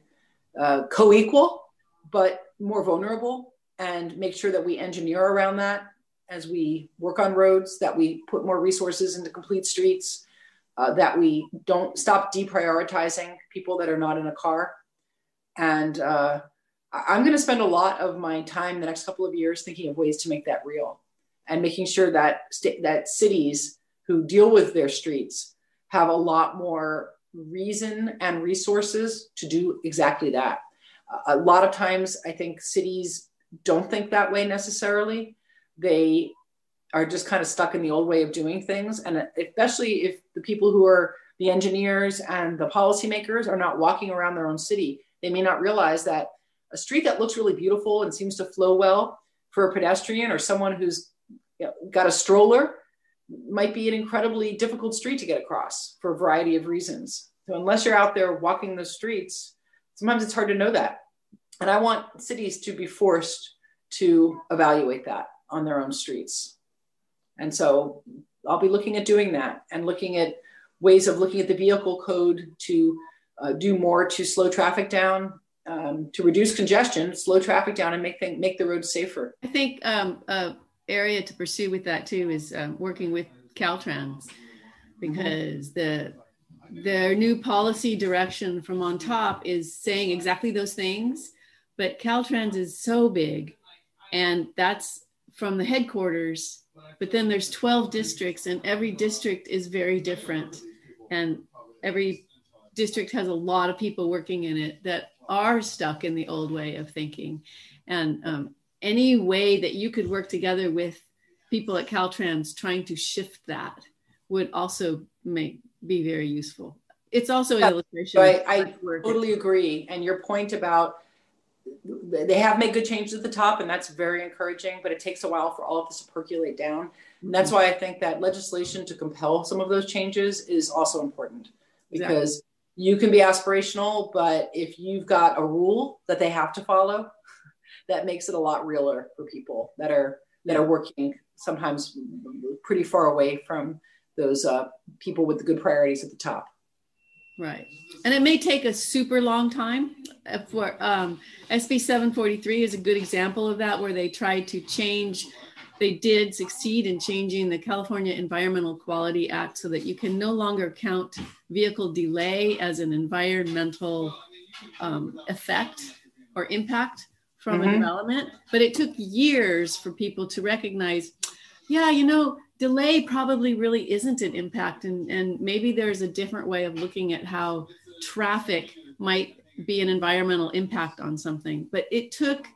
Speaker 1: uh, co-equal but more vulnerable and make sure that we engineer around that as we work on roads that we put more resources into complete streets uh, that we don't stop deprioritizing people that are not in a car and uh, i'm going to spend a lot of my time the next couple of years thinking of ways to make that real and making sure that st- that cities who deal with their streets have a lot more reason and resources to do exactly that. A lot of times, I think cities don't think that way necessarily. They are just kind of stuck in the old way of doing things. And especially if the people who are the engineers and the policymakers are not walking around their own city, they may not realize that a street that looks really beautiful and seems to flow well for a pedestrian or someone who's got a stroller might be an incredibly difficult street to get across for a variety of reasons. So unless you're out there walking the streets, sometimes it's hard to know that. And I want cities to be forced to evaluate that on their own streets. And so I'll be looking at doing that and looking at ways of looking at the vehicle code to uh, do more to slow traffic down, um, to reduce congestion, slow traffic down, and make make the roads safer.
Speaker 3: I think um, area to pursue with that too is um, working with Caltrans because the their new policy direction from on top is saying exactly those things, but Caltrans is so big, and that's from the headquarters. But then there's 12 districts, and every district is very different, and every district has a lot of people working in it that are stuck in the old way of thinking, and um, any way that you could work together with people at Caltrans trying to shift that would also make be very useful. It's also an illustration.
Speaker 1: I, I totally agree. And your point about they have made good changes at the top, and that's very encouraging, but it takes a while for all of this to percolate down. And that's why I think that legislation to compel some of those changes is also important because exactly. you can be aspirational, but if you've got a rule that they have to follow, that makes it a lot realer for people that are that are working sometimes pretty far away from those uh, people with the good priorities at the top.
Speaker 3: Right. And it may take a super long time. For um, SB 743 is a good example of that, where they tried to change, they did succeed in changing the California Environmental Quality Act so that you can no longer count vehicle delay as an environmental um, effect or impact from mm-hmm. a development, but it took years for people to recognize, yeah, you know, delay probably really isn't an impact. And, and maybe there's a different way of looking at how traffic might be an environmental impact on something. But it took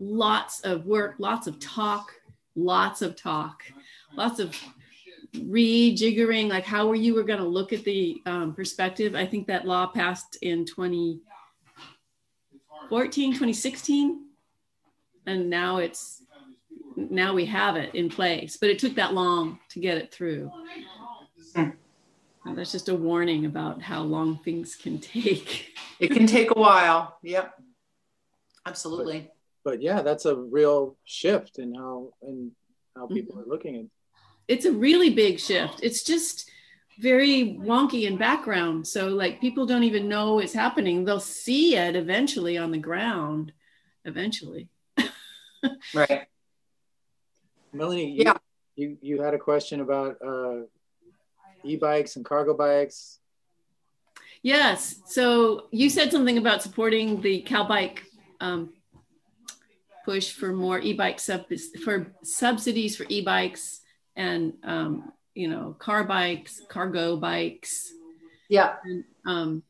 Speaker 3: lots of work, lots of talk, lots of talk, lots of rejiggering, like how were you were going to look at the um, perspective. I think that law passed in 2014, 2016. And now it's, now we have it in place, but it took that long to get it through. And that's just a warning about how long things can take.
Speaker 1: it can take a while. Yep. Absolutely.
Speaker 2: But, but yeah, that's a real shift in how and how people mm-hmm. are looking at.
Speaker 3: It's a really big shift. It's just very wonky in background. So like people don't even know it's happening. They'll see it eventually on the ground, eventually.
Speaker 1: right.
Speaker 2: Melanie, you, yeah. you, you had a question about uh, e-bikes and cargo bikes.
Speaker 3: Yes. So you said something about supporting the CalBike um, push for more e-bike sub- for subsidies for e-bikes and um, you know, car bikes, cargo bikes.
Speaker 1: Yeah.
Speaker 3: And, um,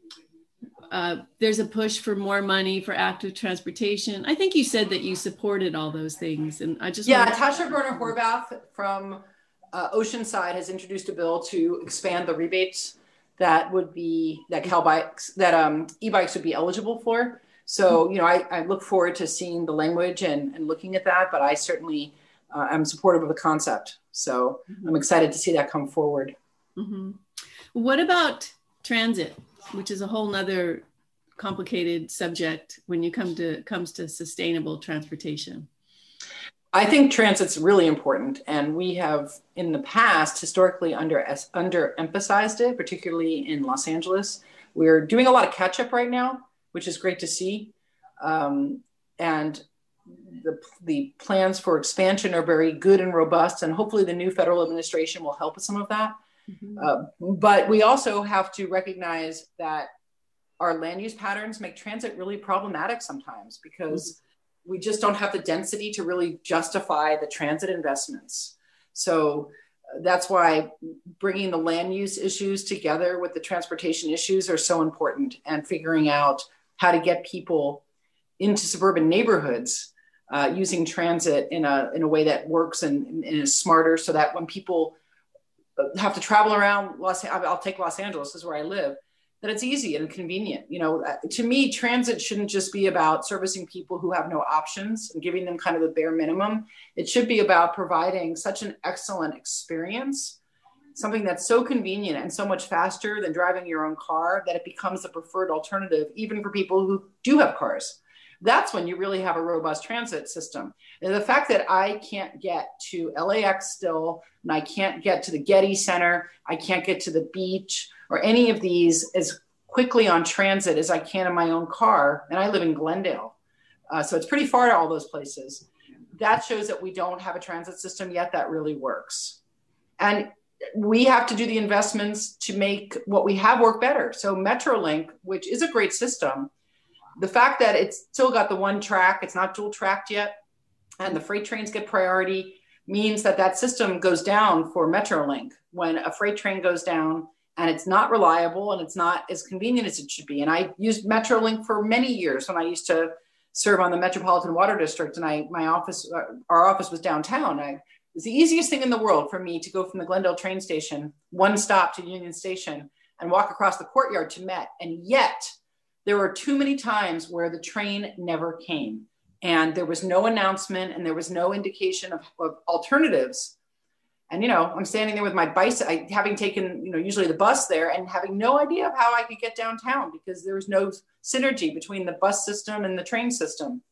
Speaker 3: uh, there's a push for more money for active transportation. I think you said that you supported all those things, and I just
Speaker 1: yeah. Tasha Boerner Horvath from uh, Oceanside has introduced a bill to expand the rebates that would be that Cal bikes that um, e-bikes would be eligible for. So, you know, I, I look forward to seeing the language and, and looking at that, but I certainly uh, am supportive of the concept. So mm-hmm. I'm excited to see that come forward.
Speaker 3: Mm-hmm. What about transit, which is a whole nother complicated subject when you come to comes to sustainable transportation?
Speaker 1: I think transit's really important, and we have in the past historically under underemphasized it, particularly in Los Angeles. We're doing a lot of catch up right now, which is great to see, um, and the, the plans for expansion are very good and robust, and hopefully the new federal administration will help with some of that. Mm-hmm. Uh, but we also have to recognize that our land use patterns make transit really problematic sometimes because mm-hmm. we just don't have the density to really justify the transit investments. So uh, that's why bringing the land use issues together with the transportation issues are so important and figuring out how to get people into suburban neighborhoods uh, using transit in a, in a way that works and, and is smarter so that when people have to travel around Los, I'll take Los Angeles, is where I live that it's easy and convenient. You know, uh, to me, transit shouldn't just be about servicing people who have no options and giving them kind of the bare minimum. It should be about providing such an excellent experience, something that's so convenient and so much faster than driving your own car that it becomes the preferred alternative, even for people who do have cars. That's when you really have a robust transit system. The fact that I can't get to LAX still, and I can't get to the Getty Center, I can't get to the beach, or any of these as quickly on transit as I can in my own car. And I live in Glendale. Uh, so it's pretty far to all those places. That shows that we don't have a transit system yet that really works. And we have to do the investments to make what we have work better. So Metrolink, which is a great system, the fact that it's still got the one track, it's not dual tracked yet, and the freight trains get priority means that that system goes down for Metrolink. When a freight train goes down, and it's not reliable and it's not as convenient as it should be. And I used Metrolink for many years when I used to serve on the Metropolitan Water District, and I my office uh, our office was downtown. I, it was the easiest thing in the world for me to go from the Glendale train station, one stop to Union Station, and walk across the courtyard to Met. And yet, there were too many times where the train never came, and there was no announcement, and there was no indication of, of alternatives. And you know i'm standing there with my bicycle having taken you know usually the bus there and having no idea of how i could get downtown because there was no synergy between the bus system and the train system.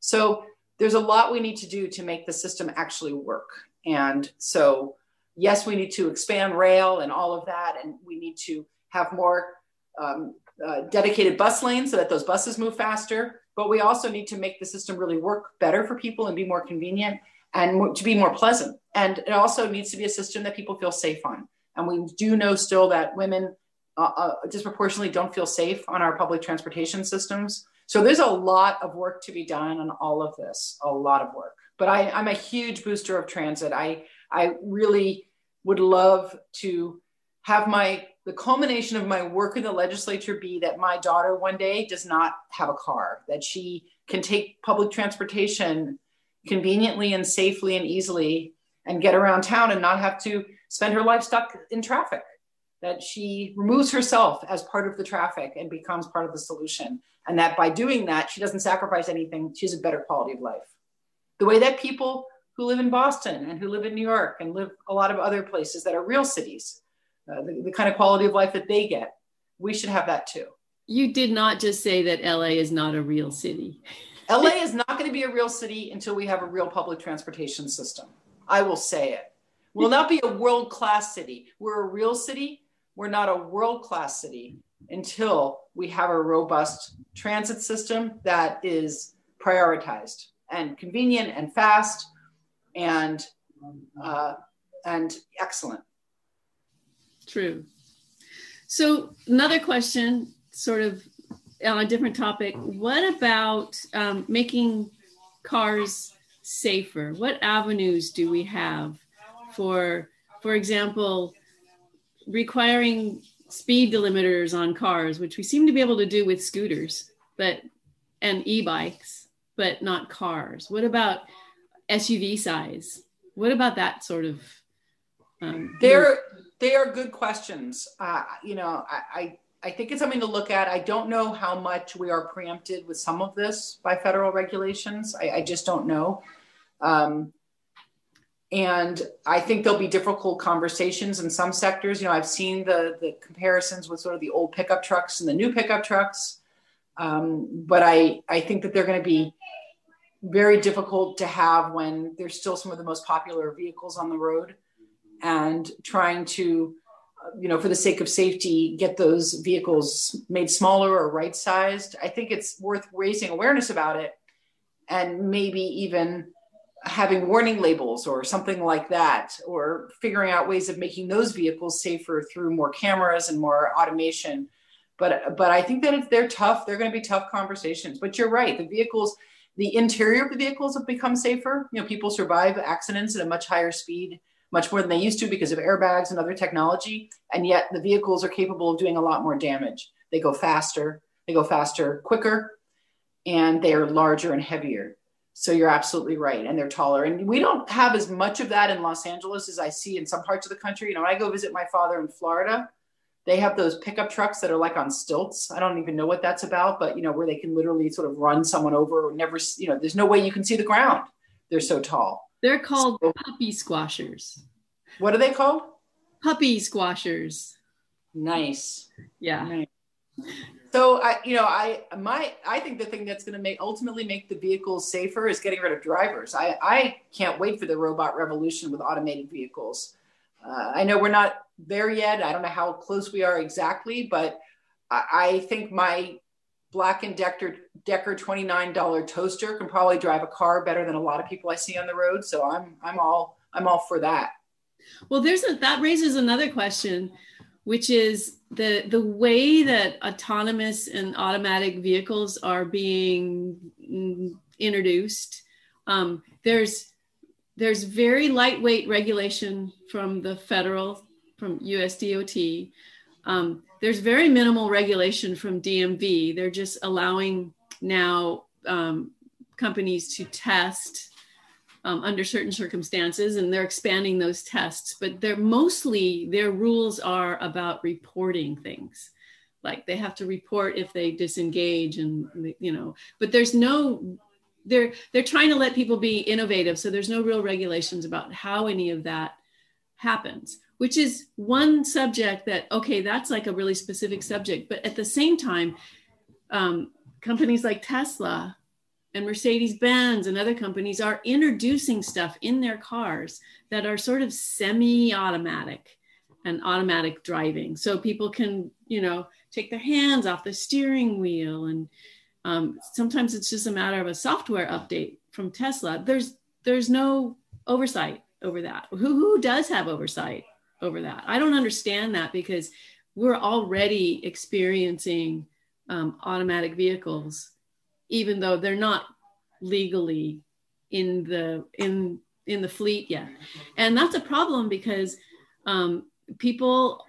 Speaker 1: So there's a lot we need to do to make the system actually work. And so yes we need to expand rail and all of that and we need to have more um, uh, dedicated bus lanes so that those buses move faster but we also need to make the system really work better for people and be more convenient and to be more pleasant. And it also needs to be a system that people feel safe on. And we do know still that women uh, uh, disproportionately don't feel safe on our public transportation systems. So there's a lot of work to be done on all of this, a lot of work. But I, I'm a huge booster of transit. I, I really would love to have my the culmination of my work in the legislature be that my daughter one day does not have a car, that she can take public transportation conveniently and safely and easily and get around town and not have to spend her life stuck in traffic. That she removes herself as part of the traffic and becomes part of the solution. And that by doing that, she doesn't sacrifice anything. She has a better quality of life. The way that people who live in Boston and who live in New York and live a lot of other places that are real cities, uh, the, the kind of quality of life that they get, we should have that too.
Speaker 3: You did not just say that LA is not a real city.
Speaker 1: LA is not going to be a real city until we have a real public transportation system. I will say it. We'll not be a world class city. We're a real city. We're not a world class city until we have a robust transit system that is prioritized and convenient and fast and uh, and excellent.
Speaker 3: True. So another question, sort of on a different topic, what about um, making cars safer? What avenues do we have for, for example, requiring speed delimiters on cars, which we seem to be able to do with scooters, but and e-bikes, but not cars? What about SUV size? What about that sort of?
Speaker 1: Um, they're they are good questions. Uh, you know, I, I I think it's something to look at. I don't know how much we are preempted with some of this by federal regulations. I, I just don't know. Um, and I think there'll be difficult conversations in some sectors. You know, I've seen the the comparisons with sort of the old pickup trucks and the new pickup trucks, um, but I I think that they're going to be very difficult to have when there's still some of the most popular vehicles on the road, and trying to you know, for the sake of safety, get those vehicles made smaller or right sized. I think it's worth raising awareness about it and maybe even having warning labels or something like that, or figuring out ways of making those vehicles safer through more cameras and more automation. But, but I think that if they're tough, they're going to be tough conversations. But you're right, the vehicles, the interior of the vehicles have become safer. You know, people survive accidents at a much higher speed much more than they used to because of airbags and other technology. And yet the vehicles are capable of doing a lot more damage. They go faster, they go faster, quicker, and they are larger and heavier. So you're absolutely right. And they're taller. And we don't have as much of that in Los Angeles as I see in some parts of the country. You know, I go visit my father in Florida, they have those pickup trucks that are like on stilts. I don't even know what that's about, but you know, where they can literally sort of run someone over or never, you know, there's no way you can see the ground. They're so tall.
Speaker 3: They're called so, puppy squashers.
Speaker 1: What are they called?
Speaker 3: Puppy squashers.
Speaker 1: Nice.
Speaker 3: Yeah. Nice.
Speaker 1: So I, you know, I my I think the thing that's going to make ultimately make the vehicles safer is getting rid of drivers. I I can't wait for the robot revolution with automated vehicles. Uh, I know we're not there yet. I don't know how close we are exactly, but I, I think my Black and Decker Decker twenty nine dollar toaster can probably drive a car better than a lot of people I see on the road. So I'm I'm all I'm all for that.
Speaker 3: Well, there's a that raises another question, which is the the way that autonomous and automatic vehicles are being introduced. Um, there's there's very lightweight regulation from the federal from USDOT. Um, there's very minimal regulation from DMV. They're just allowing now um, companies to test um, under certain circumstances, and they're expanding those tests. But they're mostly their rules are about reporting things, like they have to report if they disengage, and you know. But there's no they're they're trying to let people be innovative, so there's no real regulations about how any of that happens which is one subject that okay that's like a really specific subject but at the same time um, companies like tesla and mercedes benz and other companies are introducing stuff in their cars that are sort of semi-automatic and automatic driving. So people can you know take their hands off the steering wheel and um, sometimes it's just a matter of a software update from tesla. There's there's no oversight over that. Who, who does have oversight over that. I don't understand that because we're already experiencing um, automatic vehicles, even though they're not legally in the in in the fleet yet, and that's a problem because um, people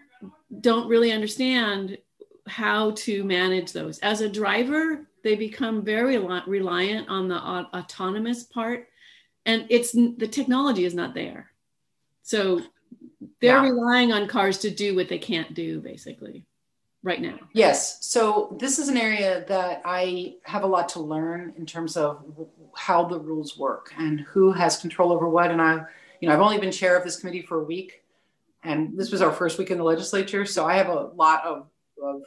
Speaker 3: don't really understand how to manage those. As a driver, they become very reliant on the autonomous part, and it's the technology is not there. So they're yeah. relying on cars to do what they can't do basically right now.
Speaker 1: Yes. So this is an area that i have a lot to learn in terms of how the rules work and who has control over what. And i you know i've only been chair of this committee for a week and this was our first week in the legislature. So i have a lot of, of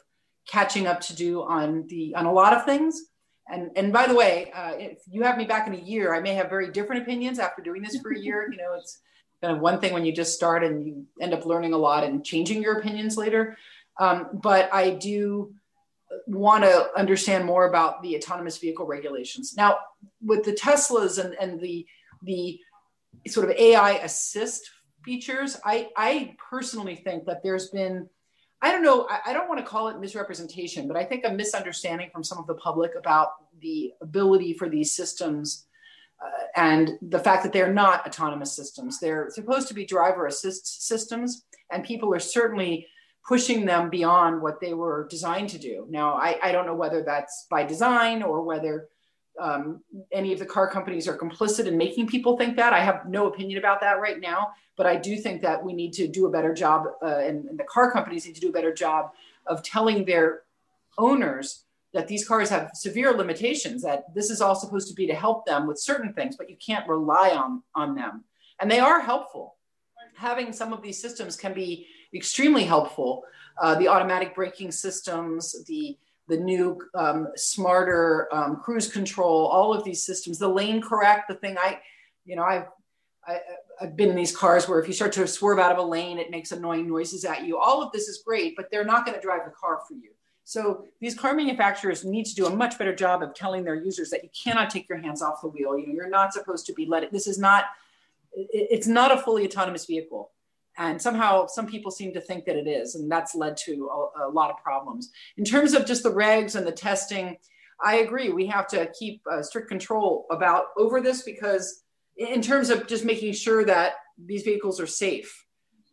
Speaker 1: catching up to do on the on a lot of things. And and by the way uh, if you have me back in a year i may have very different opinions after doing this for a year. You know it's kind of one thing when you just start and you end up learning a lot and changing your opinions later. Um, but I do want to understand more about the autonomous vehicle regulations. Now, with the Teslas and, and the the sort of AI assist features, I, I personally think that there's been, I don't know, I, I don't want to call it misrepresentation, but I think a misunderstanding from some of the public about the ability for these systems and the fact that they're not autonomous systems. They're supposed to be driver assist systems, and people are certainly pushing them beyond what they were designed to do. Now, I, I don't know whether that's by design or whether um, any of the car companies are complicit in making people think that. I have no opinion about that right now, but I do think that we need to do a better job, uh, and, and the car companies need to do a better job of telling their owners that these cars have severe limitations that this is all supposed to be to help them with certain things but you can't rely on on them. And they are helpful. Having some of these systems can be extremely helpful. Uh, the automatic braking systems the the new um, smarter um, cruise control all of these systems the lane correct the thing i you know i've I, have i have been in these cars where if you start to swerve out of a lane it makes annoying noises at you. All of this is great but they're not going to drive the car for you so these car manufacturers need to do a much better job of telling their users that you cannot take your hands off the wheel. You know, you're not supposed to be letting. This is not. It's not a fully autonomous vehicle, and somehow some people seem to think that it is, and that's led to a, a lot of problems. In terms of just the regs and the testing, I agree. We have to keep uh, strict control about over this because, in terms of just making sure that these vehicles are safe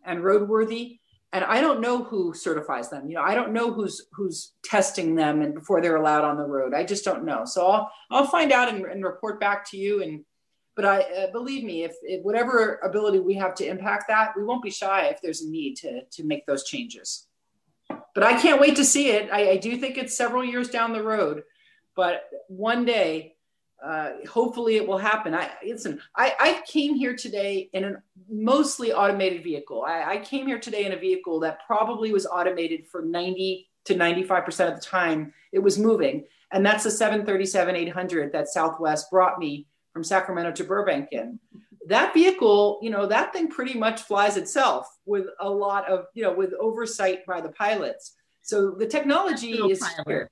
Speaker 1: and roadworthy and I don't know who certifies them. You know, I don't know who's who's testing them and before they're allowed on the road. I just don't know. So I'll I'll find out and, and report back to you. And but I uh, believe me, if, if, whatever ability we have to impact that, we won't be shy if there's a need to to make those changes. But I can't wait to see it. I, I do think it's several years down the road, but one day uh, hopefully it will happen. I listen. I, I came here today in a mostly automated vehicle. I, I came here today in a vehicle that probably was automated for ninety to ninety five percent of the time it was moving, and that's the seven thirty seven eight hundred that Southwest brought me from Sacramento to Burbank in. That vehicle, you know, that thing pretty much flies itself with a lot of, you know, with oversight by the pilots. So the technology is here.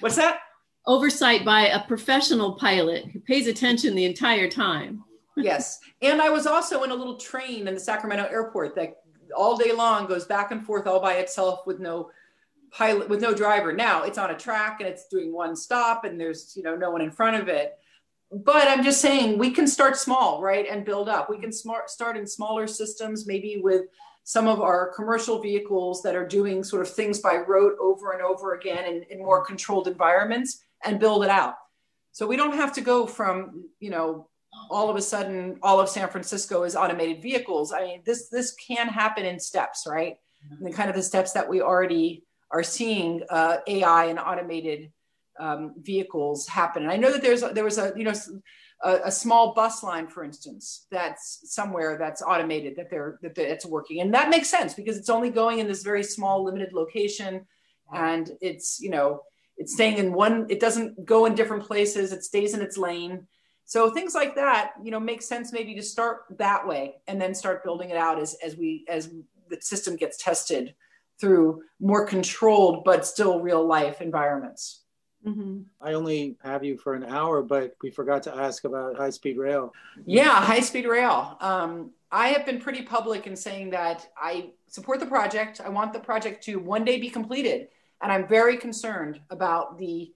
Speaker 1: What's that?
Speaker 3: Oversight by a professional pilot who pays attention the entire time.
Speaker 1: yes. And I was also in a little train in the Sacramento airport that all day long goes back and forth all by itself with no pilot with no driver. Now it's on a track and it's doing one stop and there's, you know, no one in front of it. But I'm just saying we can start small, right? And build up. We can smart start in smaller systems, maybe with some of our commercial vehicles that are doing sort of things by rote over and over again in, in more controlled environments and build it out. So we don't have to go from, you know, all of a sudden all of San Francisco is automated vehicles. I mean, this this can happen in steps, right? And the kind of the steps that we already are seeing uh, AI and automated um, vehicles happen. And I know that there's there was a you know a, a, small bus line, for instance, that's somewhere that's automated that they're that it's working, and that makes sense because it's only going in this very small limited location, and it's you know it's staying in one it doesn't go in different places it stays in its lane. So things like that you know make sense maybe to start that way and then start building it out as as we as the system gets tested through more controlled but still real life environments.
Speaker 2: Mm-hmm. i only have you for an hour but we forgot to ask about high speed rail.
Speaker 1: Yeah high speed rail. Um, i have been pretty public in saying that i support the project. I want the project to one day be completed and I'm very concerned about the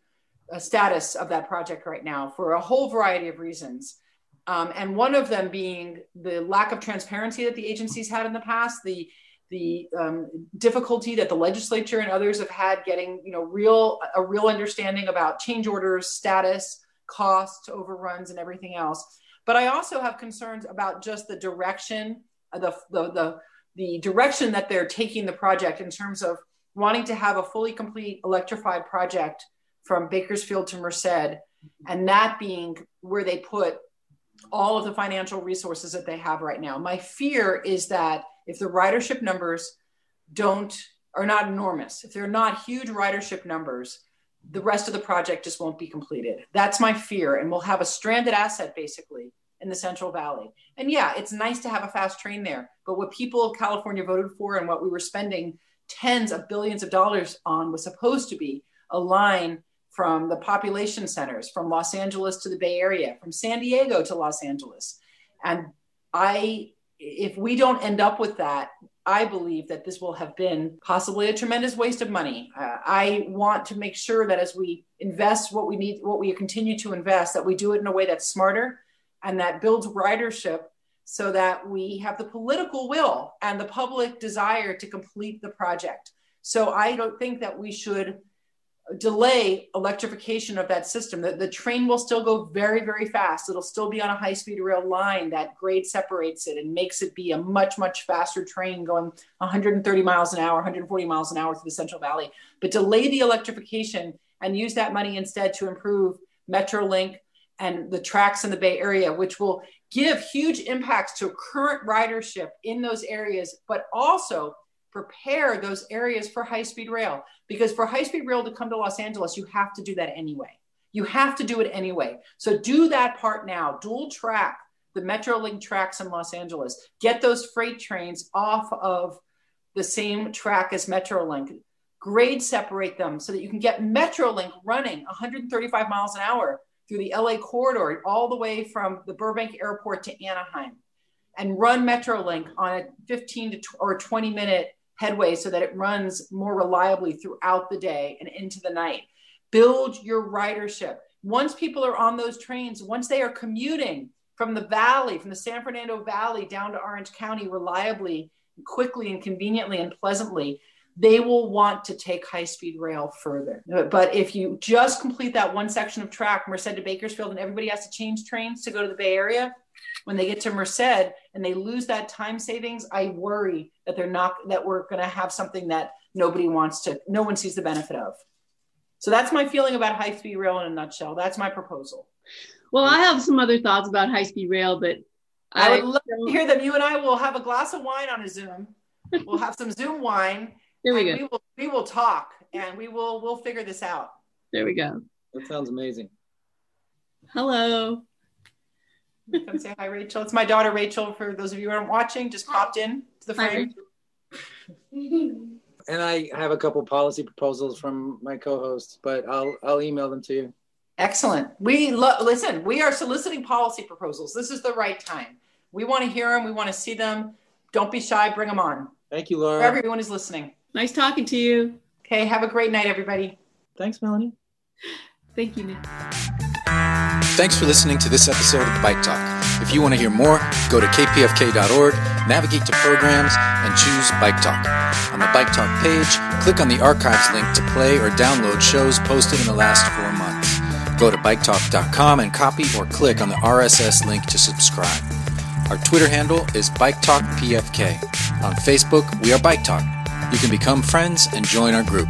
Speaker 1: uh, status of that project right now for a whole variety of reasons. Um, and one of them being the lack of transparency that the agencies had in the past, the the um, difficulty that the legislature and others have had getting you know real a real understanding about change orders status cost overruns and everything else but i also have concerns about just the direction the, the the the direction that they're taking the project in terms of wanting to have a fully complete electrified project from Bakersfield to Merced, and that being where they put all of the financial resources that they have right now. My fear is that if the ridership numbers don't are not enormous, if they're not huge ridership numbers, the rest of the project just won't be completed. That's my fear, and we'll have a stranded asset basically in the Central Valley. And yeah, it's nice to have a fast train there, but what people of California voted for and what we were spending tens of billions of dollars on was supposed to be a line from the population centers, from Los Angeles to the Bay Area, from San Diego to Los Angeles. And I, if we don't end up with that, I believe that this will have been possibly a tremendous waste of money. Uh, I want to make sure that as we invest what we need, what we continue to invest, that we do it in a way that's smarter and that builds ridership so that we have the political will and the public desire to complete the project. So I don't think that we should delay electrification of that system. The, the train will still go very, very fast. It'll still be on a high speed rail line that grade separates it and makes it be a much, much faster train going 130 miles an hour, 140 miles an hour through the Central Valley. But delay the electrification and use that money instead to improve Metrolink and the tracks in the Bay Area, which will give huge impacts to current ridership in those areas, but also prepare those areas for high speed rail. Because for high speed rail to come to Los Angeles, you have to do that anyway. You have to do it anyway. So do that part now. Dual track the Metrolink tracks in Los Angeles. Get those freight trains off of the same track as Metrolink. Grade separate them so that you can get Metrolink running 135 miles an hour through the LA corridor all the way from the Burbank airport to Anaheim and run Metrolink on a 15 to or 20 minute headway so that it runs more reliably throughout the day and into the night. Build your ridership. Once people are on those trains, once they are commuting from the valley, from the San Fernando Valley down to Orange County reliably, quickly, and conveniently and pleasantly, they will want to take high speed rail further. But if you just complete that one section of track, Merced to Bakersfield, and everybody has to change trains to go to the Bay Area, when they get to Merced and they lose that time savings, I worry that they're not that we're going to have something that nobody wants to, no one sees the benefit of. So that's my feeling about high speed rail in a nutshell. That's my proposal.
Speaker 3: Well, I have some other thoughts about high speed rail, but
Speaker 1: I, I would love to hear them. You and I will have a glass of wine on a Zoom. We'll have some Zoom wine.
Speaker 3: There we go.
Speaker 1: We will, we will talk and we will we'll figure this out.
Speaker 3: There we go.
Speaker 2: That sounds amazing.
Speaker 3: Hello.
Speaker 1: Come say hi, Rachel. It's my daughter, Rachel. For those of you who aren't watching, just popped in to the frame.
Speaker 2: and I have a couple policy proposals from my co-hosts, but I'll I'll email them to you.
Speaker 1: Excellent. We lo- listen. We are soliciting policy proposals. This is the right time. We want to hear them. We want to see them. Don't be shy. Bring them on.
Speaker 2: Thank you, Laura.
Speaker 1: For everyone who's listening.
Speaker 3: Nice talking to you.
Speaker 1: Okay. Have a great night, everybody.
Speaker 2: Thanks, Melanie.
Speaker 3: Thank you, Nick.
Speaker 4: Thanks for listening to this episode of the Bike Talk. If you want to hear more, go to kpfk.org, navigate to programs, and choose Bike Talk. On the Bike Talk page, click on the archives link to play or download shows posted in the last four months. Go to biketalk.com and copy or click on the RSS link to subscribe. Our Twitter handle is Bike Talk PFK. On Facebook, we are Bike Talk. You can become friends and join our group.